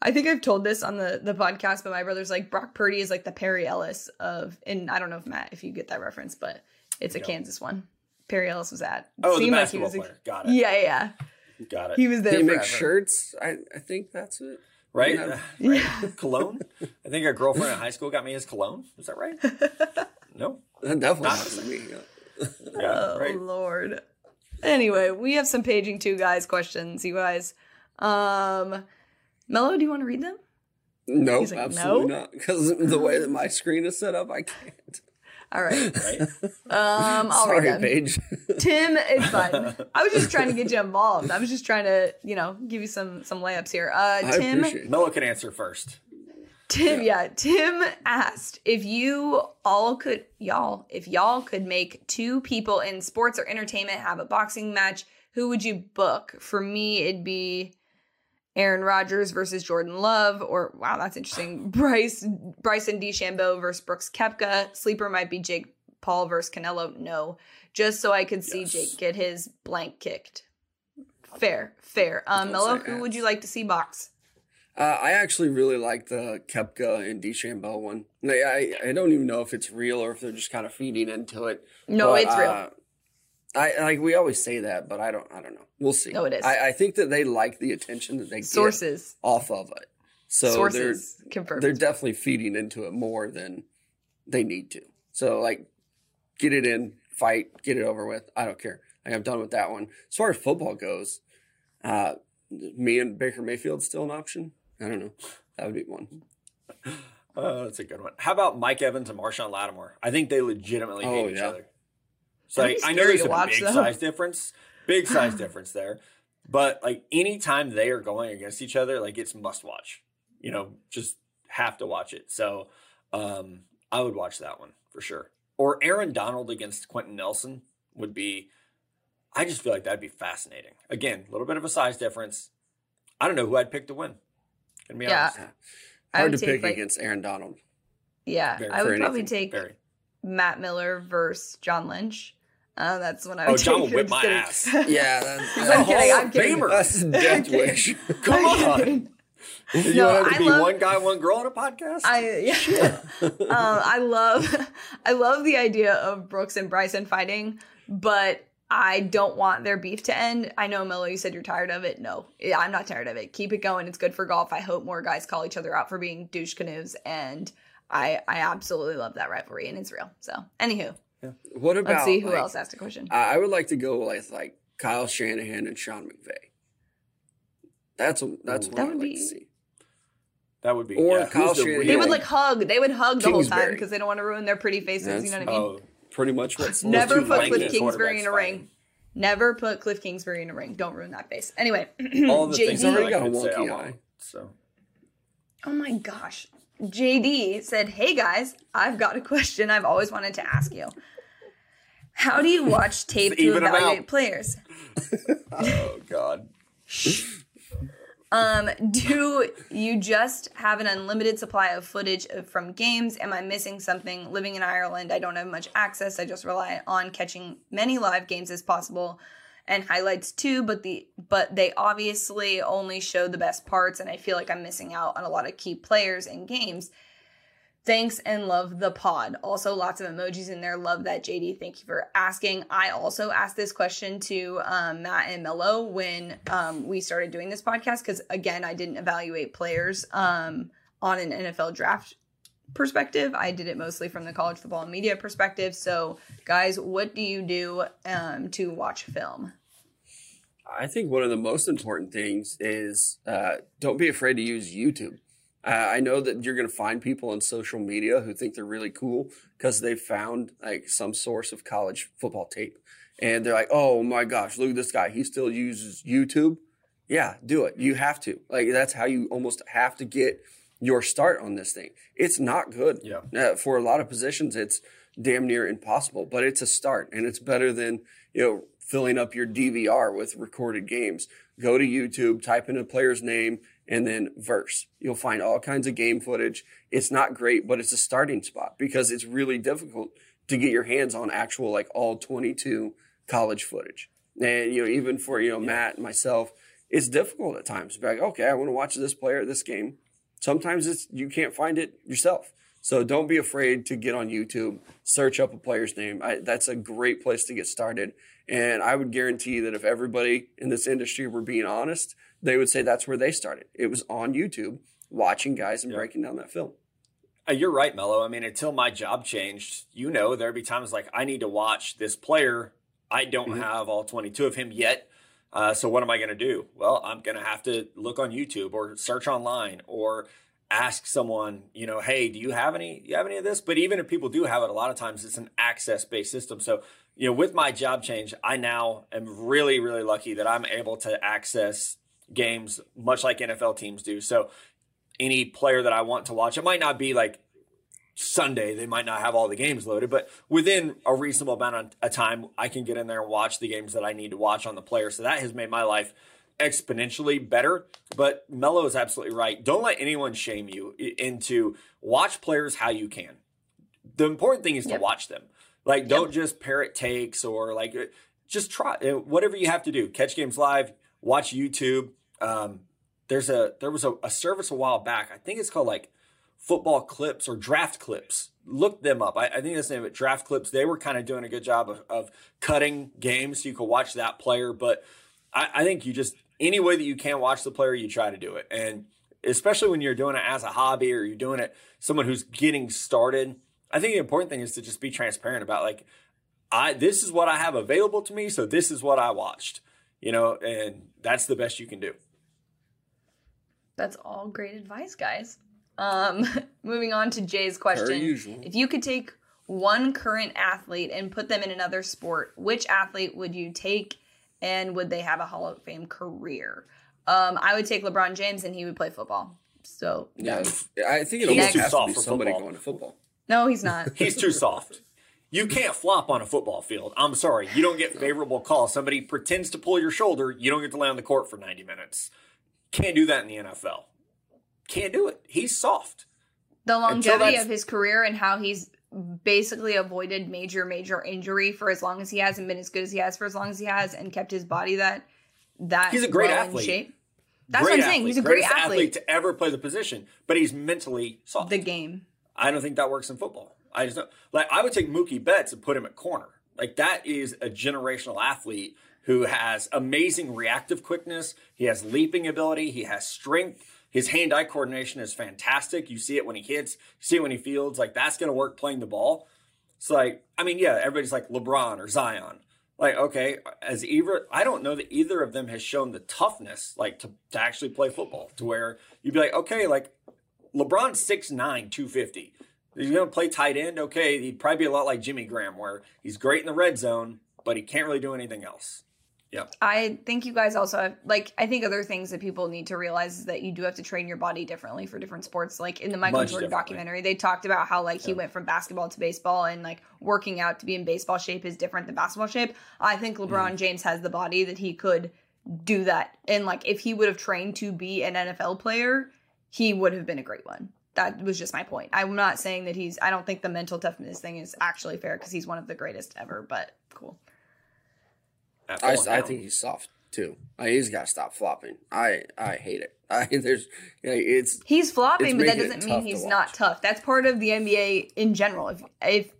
[SPEAKER 2] I think I've told this on the the podcast, but my brother's like Brock Purdy is like the Perry Ellis of, and I don't know if Matt if you get that reference, but it's a. Kansas one. Perry Ellis was at.
[SPEAKER 1] Oh, the
[SPEAKER 2] seemed like
[SPEAKER 1] basketball
[SPEAKER 2] he was.
[SPEAKER 1] player. Got it.
[SPEAKER 2] Yeah, yeah,
[SPEAKER 1] Got it.
[SPEAKER 2] he was there.
[SPEAKER 3] He
[SPEAKER 2] forever.
[SPEAKER 3] makes shirts. I, I think that's it.
[SPEAKER 1] right?
[SPEAKER 3] Yeah.
[SPEAKER 1] right? Cologne? I think a girlfriend in high school got me his cologne. Is that right? No?
[SPEAKER 3] That definitely
[SPEAKER 1] Not-
[SPEAKER 3] me.
[SPEAKER 1] Yeah,
[SPEAKER 2] Oh
[SPEAKER 1] right.
[SPEAKER 2] Lord. Anyway, we have some paging two guys questions, you guys. Um, Mello, do you want to read them?
[SPEAKER 3] No,
[SPEAKER 2] He's like,
[SPEAKER 3] absolutely
[SPEAKER 2] no?
[SPEAKER 3] not. Because the way that my screen is set up, I can't.
[SPEAKER 2] All right.
[SPEAKER 1] Right?
[SPEAKER 2] Um, I'll
[SPEAKER 3] Sorry,
[SPEAKER 2] read them.
[SPEAKER 3] Paige.
[SPEAKER 2] Tim, it's fine. I was just trying to get you involved. I was just trying to, you know, give you some some layups here. Uh, Tim,
[SPEAKER 3] appreciate it.
[SPEAKER 1] Mello can answer first.
[SPEAKER 2] Tim, yeah. Tim asked if you all could, y'all, if y'all could make two people in sports or entertainment have a boxing match, who would you book? For me, it'd be Aaron Rodgers versus Jordan Love, or wow, that's interesting. Bryce Bryson DeChambeau versus Brooks Koepka. Sleeper might be Jake Paul versus Canelo. No, just so I could see
[SPEAKER 1] Yes.
[SPEAKER 2] Jake get his blank kicked. Fair, fair. Um,
[SPEAKER 3] Don't
[SPEAKER 2] Mello, who would you like to see box?
[SPEAKER 3] Uh, I actually really like the Koepka and DeChambeau one. Like, I I don't even know if it's real or if they're just kind of feeding into it.
[SPEAKER 2] No,
[SPEAKER 3] But,
[SPEAKER 2] it's real.
[SPEAKER 3] Uh, I like we always say that, but I don't. I don't know. We'll see.
[SPEAKER 2] No, it is.
[SPEAKER 3] I, I think that they like the attention that they get
[SPEAKER 2] Sources,
[SPEAKER 3] off of it. So
[SPEAKER 2] sources
[SPEAKER 3] they're
[SPEAKER 2] confirmed.
[SPEAKER 3] they're definitely feeding into it more than they need to. So like, get it in, fight, get it over with. I don't care. Like, I'm done with that one. As far as football goes, uh, me and Baker Mayfield still an option. I don't know. That would be one.
[SPEAKER 1] Oh, that's a good one. How about Mike Evans and Marshon Lattimore? I think they legitimately hate
[SPEAKER 3] Oh,
[SPEAKER 1] each
[SPEAKER 3] yeah.
[SPEAKER 1] other. So like, I know there's a
[SPEAKER 2] watch,
[SPEAKER 1] big
[SPEAKER 2] though.
[SPEAKER 1] size difference, big size difference there. But like anytime they are going against each other, like it's must watch. You know, just have to watch it. So um, I would watch that one for sure. Or Aaron Donald against Quenton Nelson would be. I just feel like that'd be fascinating. Again, a little bit of a size difference. I don't know who I'd pick to win. Gonna be
[SPEAKER 2] Yeah.
[SPEAKER 1] honest.
[SPEAKER 2] I
[SPEAKER 3] Hard
[SPEAKER 2] would
[SPEAKER 3] to pick
[SPEAKER 2] like-
[SPEAKER 3] against Aaron Donald.
[SPEAKER 2] Yeah,
[SPEAKER 1] Very-
[SPEAKER 2] I would probably
[SPEAKER 3] anything,
[SPEAKER 2] take
[SPEAKER 1] Very.
[SPEAKER 2] Matt Miller versus John Lynch. Uh, that's when I would.
[SPEAKER 1] Oh,
[SPEAKER 2] would
[SPEAKER 1] John
[SPEAKER 2] take.
[SPEAKER 1] will whip my
[SPEAKER 2] kidding.
[SPEAKER 1] ass.
[SPEAKER 3] Yeah, that's,
[SPEAKER 2] I'm
[SPEAKER 1] a
[SPEAKER 2] kidding.
[SPEAKER 1] Hall
[SPEAKER 2] I'm
[SPEAKER 1] of
[SPEAKER 2] kidding.
[SPEAKER 1] Famer.
[SPEAKER 3] that's a death wish.
[SPEAKER 1] Come on. You
[SPEAKER 2] No,
[SPEAKER 1] want it to
[SPEAKER 2] I
[SPEAKER 1] be
[SPEAKER 2] love-
[SPEAKER 1] one guy, one girl on a podcast?
[SPEAKER 2] I yeah. um, I love I love the idea of Brooks and Bryson fighting, but I don't want their beef to end. I know Mello, you said you're tired of it. No, I'm not tired of it. Keep it going. It's good for golf. I hope more guys call each other out for being douche canoes, and I I absolutely love that rivalry, and it's real. So, anywho,
[SPEAKER 3] What about?
[SPEAKER 2] let's see who
[SPEAKER 3] like,
[SPEAKER 2] else asked a question.
[SPEAKER 3] I I would like to go with like Kyle Shanahan and Sean McVay. That's a, that's
[SPEAKER 1] Ooh.
[SPEAKER 3] what
[SPEAKER 2] That
[SPEAKER 3] I'd like
[SPEAKER 2] be-
[SPEAKER 3] to see.
[SPEAKER 1] that would be
[SPEAKER 3] Or
[SPEAKER 1] yeah,
[SPEAKER 3] Kyle
[SPEAKER 1] the
[SPEAKER 3] Shanahan.
[SPEAKER 2] They would like hug. They would hug the whole time because they don't want to ruin their pretty faces.
[SPEAKER 3] That's-
[SPEAKER 2] you know what I mean?
[SPEAKER 1] Oh,
[SPEAKER 3] Pretty much what's
[SPEAKER 2] Never put
[SPEAKER 1] lanky
[SPEAKER 2] Cliff Kingsbury in a ring.
[SPEAKER 1] fighting.
[SPEAKER 2] Never put Cliff Kingsbury in a ring. Don't ruin that face. Anyway,
[SPEAKER 1] all the things
[SPEAKER 2] JD.
[SPEAKER 1] that
[SPEAKER 3] already got a
[SPEAKER 1] could say I
[SPEAKER 3] wonky eye.
[SPEAKER 1] So
[SPEAKER 2] Oh my gosh. JD said, Hey guys, I've got a question I've always wanted to ask you. How do you watch tape to evaluate players?
[SPEAKER 1] Oh God.
[SPEAKER 2] Um, do you just have an unlimited supply of footage from games? Am I missing something? Living in Ireland, I don't have much access. I just rely on catching many live games as possible and highlights too, but the but they obviously only show the best parts and I feel like I'm missing out on a lot of key players and games. Thanks and love the pod. Also, lots of emojis in there. Love that, JD. Thank you for asking. I also asked this question to um, Matt and Mello when um, we started doing this podcast because, again, I didn't evaluate players um, on an NFL draft perspective. I did it mostly from the college football media perspective. So, guys, what do you do um, to watch film?
[SPEAKER 3] I think one of the most important things is uh, don't be afraid to use YouTube. Uh, I know that you're going to find people on social media who think they're really cool because they found like some source of college football tape. And they're like, oh my gosh, look at this guy. He still uses YouTube. Yeah, do it. You have to. Like, that's how you almost have to get your start on this thing. It's not good.
[SPEAKER 1] Yeah.
[SPEAKER 3] Uh, for a lot of positions, it's damn near impossible, but it's a start and it's better than, you know, filling up your DVR with recorded games. Go to YouTube, type in a player's name, and then verse. You'll find all kinds of game footage. It's not great, but it's a starting spot because it's really difficult to get your hands on actual like all 22 college footage. And you know, even for you know Matt and myself, it's difficult at times to be like, okay, I want to watch this player, this game. Sometimes it's you can't find it yourself. So don't be afraid to get on YouTube, search up a player's name. I, that's a great place to get started. And I would guarantee that if everybody in this industry were being honest, they would say that's where they started. It was on YouTube, watching guys and yeah. breaking down that film.
[SPEAKER 1] Uh, you're right, Mello. I mean, until my job changed, you know, there'd be times like I need to watch this player. I don't mm-hmm. have all 22 of him yet. Uh, so what am I going to do? Well, I'm going to have to look on YouTube or search online or ask someone, you know, hey, do you have any? You have any of this? But even if people do have it, a lot of times it's an access based system. So you know, with my job change, I now am really, really lucky that I'm able to access games much like NFL teams do. So any player that I want to watch, it might not be like Sunday, they might not have all the games loaded, but within a reasonable amount of time, I can get in there and watch the games that I need to watch on the player. So that has made my life exponentially better. But Mello is absolutely right. Don't let anyone shame you into watch players how you can. The important thing is yep. to watch them. Like, don't yep. just parrot takes or like, just try whatever you have to do. Catch games live, watch YouTube. Um, there's a there was a, a service a while back. I think it's called like Football Clips or Draft Clips. Look them up. I, I think that's the name of it. Draft Clips. They were kind of doing a good job of, of cutting games so you could watch that player. But I, I think you just any way that you can watch the player, you try to do it. And especially when you're doing it as a hobby or you're doing it someone who's getting started I think the important thing is to just be transparent about like, I this is what I have available to me, so this is what I watched, you know, and that's the best you can do.
[SPEAKER 2] That's all great advice, guys. Um, moving on to Jay's question. If you could take one current athlete and put them in another sport, which athlete would you take and would they have a Hall of Fame career? Um, I would take LeBron James and he would play football. So
[SPEAKER 3] yeah, I think it almost has to be somebody football. going to football.
[SPEAKER 2] No, he's not.
[SPEAKER 1] he's too soft. You can't flop on a football field. I'm sorry. You don't get favorable calls. Somebody pretends to pull your shoulder. You don't get to lay on the court for 90 minutes. Can't do that in the NFL. Can't do it. He's soft.
[SPEAKER 2] The longevity of his career and how he's basically avoided major, major injury for as long as he has and been as good as he has for as long as he has and kept his body that that
[SPEAKER 1] he's a great well athlete. shape.
[SPEAKER 2] That's great what I'm saying. He's a great athlete. athlete
[SPEAKER 1] to ever play the position, but he's mentally soft.
[SPEAKER 2] The game.
[SPEAKER 1] I don't think that works in football. I just don't, like I would take Mookie Betts and put him at corner. Like that is a generational athlete who has amazing reactive quickness. He has leaping ability. He has strength. His hand-eye coordination is fantastic. You see it when he hits. You see it when he fields. Like that's going to work playing the ball. It's like I mean, yeah, everybody's like LeBron or Zion. Like okay, as either I don't know that either of them has shown the toughness like to, to actually play football to where you'd be like okay, like LeBron's 6'9, 250. He's going to play tight end. Okay, he'd probably be a lot like Jimmy Graham, where he's great in the red zone, but he can't really do anything else. Yeah.
[SPEAKER 2] I think you guys also have, like, I think other things that people need to realize is that you do have to train your body differently for different sports. Like in the Michael Much Jordan documentary, they talked about how, like, he went from basketball to baseball and, like, working out to be in baseball shape is different than basketball shape. I think LeBron mm. James has the body that he could do that. And like if he would have trained to be an NFL player, he would have been a great one. That was just my point. I'm not saying that he's I don't think the mental toughness thing is actually fair because he's one of the greatest ever, but cool.
[SPEAKER 1] At
[SPEAKER 3] I, I think he's soft too. He's got to stop flopping. I I hate it. I there's yeah, it's
[SPEAKER 2] He's flopping,
[SPEAKER 3] It's
[SPEAKER 2] but that doesn't mean
[SPEAKER 3] tough to
[SPEAKER 2] he's not tough. That's part of the NBA in general. If if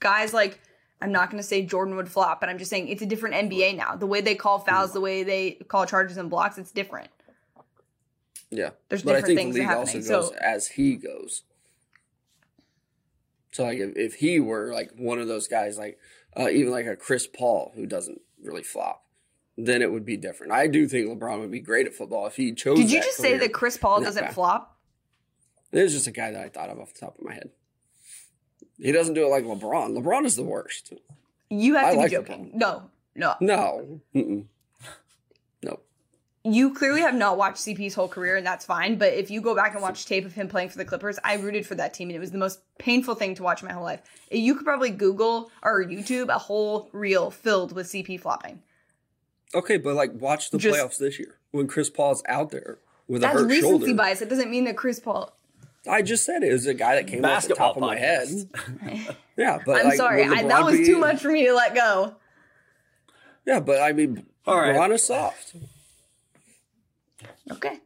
[SPEAKER 2] guys like I'm not going to say Jordan would flop, but I'm just saying it's a different NBA now. The way they call fouls, the way they call charges and blocks, it's different.
[SPEAKER 3] yeah.
[SPEAKER 2] There's
[SPEAKER 3] but I
[SPEAKER 2] different
[SPEAKER 3] think
[SPEAKER 2] things
[SPEAKER 3] the
[SPEAKER 2] that are
[SPEAKER 3] league also
[SPEAKER 2] happening.
[SPEAKER 3] goes
[SPEAKER 2] So
[SPEAKER 3] as he goes. So like if, if he were like one of those guys, like uh, even like a Chris Paul who doesn't really flop, then it would be different. I do think LeBron would be great at football if he chose.
[SPEAKER 2] did you just say that Chris Paul doesn't
[SPEAKER 3] path.
[SPEAKER 2] flop?
[SPEAKER 3] There's just a guy that I thought of off the top of my head. He doesn't do it like LeBron. LeBron is the worst.
[SPEAKER 2] You have
[SPEAKER 3] I
[SPEAKER 2] to
[SPEAKER 3] like
[SPEAKER 2] be joking. No, no.
[SPEAKER 3] No. Mm-mm. No.
[SPEAKER 2] You clearly have not watched CP's whole career, and that's fine. But if you go back and watch tape of him playing for the Clippers, I rooted for that team, and it was the most painful thing to watch my whole life. You could probably Google or YouTube a whole reel filled with CP flopping.
[SPEAKER 3] Okay, but like watch the
[SPEAKER 2] Just-
[SPEAKER 3] playoffs this year when Chris Paul's out there with a
[SPEAKER 2] That's
[SPEAKER 3] hurt
[SPEAKER 2] recency
[SPEAKER 3] shoulder.
[SPEAKER 2] bias. It doesn't mean that Chris Paul.
[SPEAKER 3] I just said it was a guy that came off the
[SPEAKER 1] Basketball
[SPEAKER 3] top of my head. Yeah, but
[SPEAKER 2] I'm
[SPEAKER 3] like,
[SPEAKER 2] sorry, I, that was
[SPEAKER 3] be-
[SPEAKER 2] too much for me to let go.
[SPEAKER 3] Yeah, but I mean,
[SPEAKER 1] All right.
[SPEAKER 3] LeBron is soft.
[SPEAKER 2] Okay.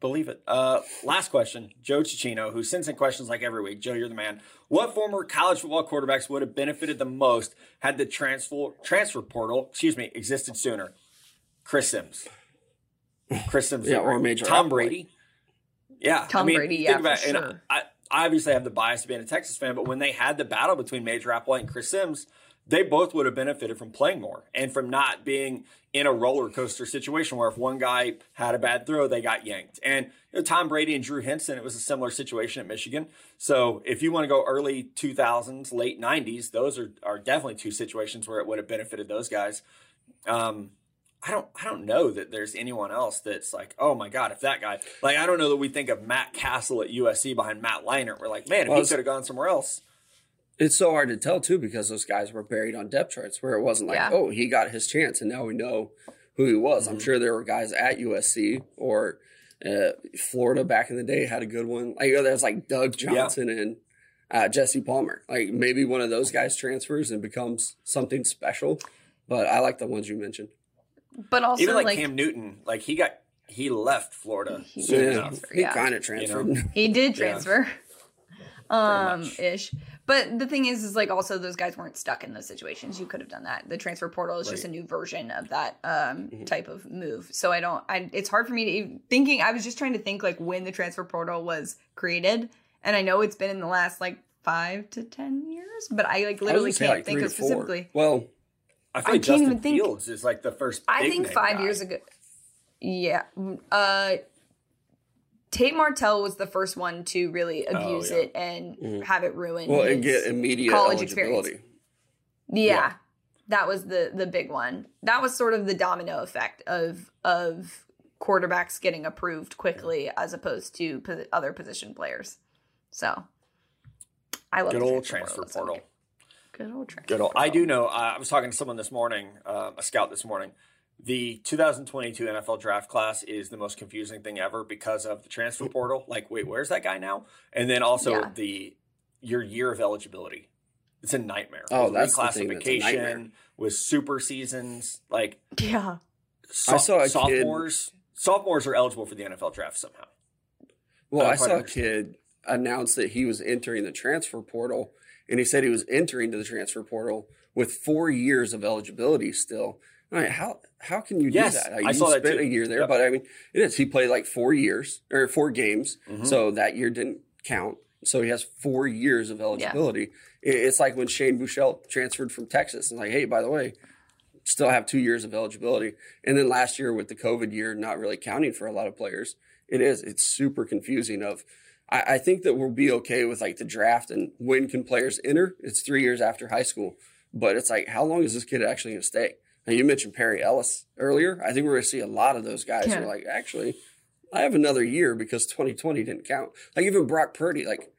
[SPEAKER 1] Believe it. Uh, last question. Joe Cicino, who sends in questions like every week. Joe, you're the man. What former college football quarterbacks would have benefited the most had the transfer transfer portal, excuse me, existed sooner? Chris Sims. Chris Sims.
[SPEAKER 3] Yeah, or Major
[SPEAKER 1] Tom
[SPEAKER 3] Applewhite.
[SPEAKER 1] Brady. Yeah.
[SPEAKER 2] Tom
[SPEAKER 1] I mean,
[SPEAKER 2] Brady,
[SPEAKER 1] think
[SPEAKER 2] yeah,
[SPEAKER 1] about
[SPEAKER 2] for
[SPEAKER 1] and
[SPEAKER 2] sure.
[SPEAKER 1] I, I obviously have the bias of being a Texas fan, but when they had the battle between Major Applewhite and Chris Sims, they both would have benefited from playing more and from not being in a roller coaster situation where if one guy had a bad throw, they got yanked. And you know, Tom Brady and Drew Henson, it was a similar situation at Michigan. So if you want to go early 2000s, late 90s, those are, are definitely two situations where it would have benefited those guys. Um, I don't I don't know that there's anyone else that's like, oh my God, if that guy like I don't know that we think of Matt Cassel at USC behind Matt Leinart. We're like, man, if
[SPEAKER 3] Well,
[SPEAKER 1] he could have gone somewhere else.
[SPEAKER 3] It's so hard to tell too because those guys were buried on depth charts where it wasn't like,
[SPEAKER 2] Yeah.
[SPEAKER 3] oh, he got his chance and now we know who he was.
[SPEAKER 1] Mm-hmm.
[SPEAKER 3] I'm sure there were guys at USC or uh, Florida back in the day had a good one. Like you know, there's like Doug Johnson and uh, Jesse Palmer. Like maybe one of those guys transfers and becomes something special. But I like the ones you mentioned.
[SPEAKER 2] But also,
[SPEAKER 1] Even like,
[SPEAKER 2] like,
[SPEAKER 1] Cam Newton, like he got he left Florida
[SPEAKER 2] He
[SPEAKER 1] soon.
[SPEAKER 3] Yeah,
[SPEAKER 1] enough.
[SPEAKER 3] he
[SPEAKER 2] Yeah.
[SPEAKER 3] kind of transferred.
[SPEAKER 1] know?
[SPEAKER 2] he did
[SPEAKER 1] Yeah.
[SPEAKER 2] transfer. Um, ish. But the thing is, is like also those guys weren't stuck in those situations. You could have done that. The transfer portal is just a new version of that um,
[SPEAKER 1] Mm-hmm.
[SPEAKER 2] type of move. So I don't. I it's hard for me to even thinking. I was just trying to think like when the transfer portal was created, and I know it's been in the last like five to ten years, but I like literally
[SPEAKER 3] gonna
[SPEAKER 2] can't
[SPEAKER 3] like,
[SPEAKER 2] think of specifically.
[SPEAKER 3] Well,
[SPEAKER 1] I
[SPEAKER 2] I
[SPEAKER 1] like
[SPEAKER 2] can't
[SPEAKER 1] Justin
[SPEAKER 2] even think-
[SPEAKER 1] Fields is like the first.
[SPEAKER 2] I think five
[SPEAKER 1] guy.
[SPEAKER 2] years ago. Yeah. Uh Tate Martell was the first one to really abuse
[SPEAKER 1] Oh, yeah.
[SPEAKER 2] it and have it ruin.
[SPEAKER 3] well, and get immediate
[SPEAKER 2] college experience. Yeah. That was the the big one. That was sort of the domino effect of of quarterbacks getting approved quickly as opposed to other position players. So I love
[SPEAKER 1] Good old
[SPEAKER 2] transfer okay.
[SPEAKER 1] portal.
[SPEAKER 2] Good old transfer.
[SPEAKER 1] Good old.
[SPEAKER 2] portal.
[SPEAKER 1] I do know. I was talking to someone this morning, uh, a scout this morning. The 2022 NFL draft class is the most confusing thing ever because of the transfer mm-hmm. portal. Like, wait, where's that guy now? And then also
[SPEAKER 2] Yeah.
[SPEAKER 1] the your year of eligibility. It's a nightmare.
[SPEAKER 3] Oh,
[SPEAKER 1] With
[SPEAKER 3] that's the that's a
[SPEAKER 1] with super seasons. Like
[SPEAKER 2] Yeah.
[SPEAKER 1] so-
[SPEAKER 3] I saw a kid-
[SPEAKER 1] sophomores. Sophomores are eligible for the NFL draft somehow.
[SPEAKER 3] Well,
[SPEAKER 1] I
[SPEAKER 3] I
[SPEAKER 1] don't
[SPEAKER 3] saw a kid announce that he was entering the transfer portal, and he said he was entering to the transfer portal with four years of eligibility still. All right, how how can you
[SPEAKER 1] Yes,
[SPEAKER 3] do that? Like,
[SPEAKER 1] I
[SPEAKER 3] you
[SPEAKER 1] saw that
[SPEAKER 3] spent
[SPEAKER 1] too.
[SPEAKER 3] a year there,
[SPEAKER 1] Yep.
[SPEAKER 3] but I mean, it is. He played like four years or four games,
[SPEAKER 1] Mm-hmm.
[SPEAKER 3] so that year didn't count. So he has four years of eligibility. It- It's like when Shane Buechele transferred from Texas, and like, hey, by the way, still have two years of eligibility. And then last year with the COVID year not really counting for a lot of players, it is. It's super confusing. Of I, I think that we'll be okay with like the draft and when can players enter. It's three years after high school, but it's like how long is this kid actually going to stay? Now you mentioned Perry Ellis earlier. I think we're going to see a lot of those guys who are like, actually, I have another year because 2020 didn't count. Like even Brock Purdy, like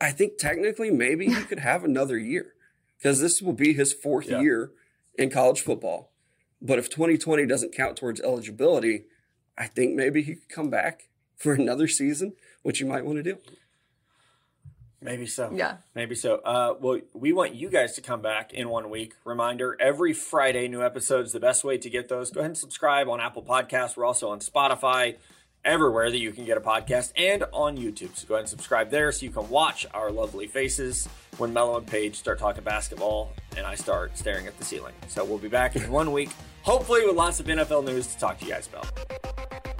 [SPEAKER 3] I think technically maybe he could have another year because this will be his fourth
[SPEAKER 1] Yeah.
[SPEAKER 3] year in college football. But if 2020 doesn't count towards eligibility, I think maybe he could come back for another season, which you might want to do.
[SPEAKER 1] Maybe so.
[SPEAKER 2] Yeah.
[SPEAKER 1] Maybe so. Uh, well, we want you guys to come back in one week. Reminder every Friday, new episodes. The best way to get those, go ahead and subscribe on Apple Podcasts. We're also on Spotify, everywhere that you can get a podcast, and on YouTube. So go ahead and subscribe there so you can watch our lovely faces when Mello and Paige start talking basketball and I start staring at the ceiling. So we'll be back in one week, hopefully with lots of NFL news to talk to you guys about.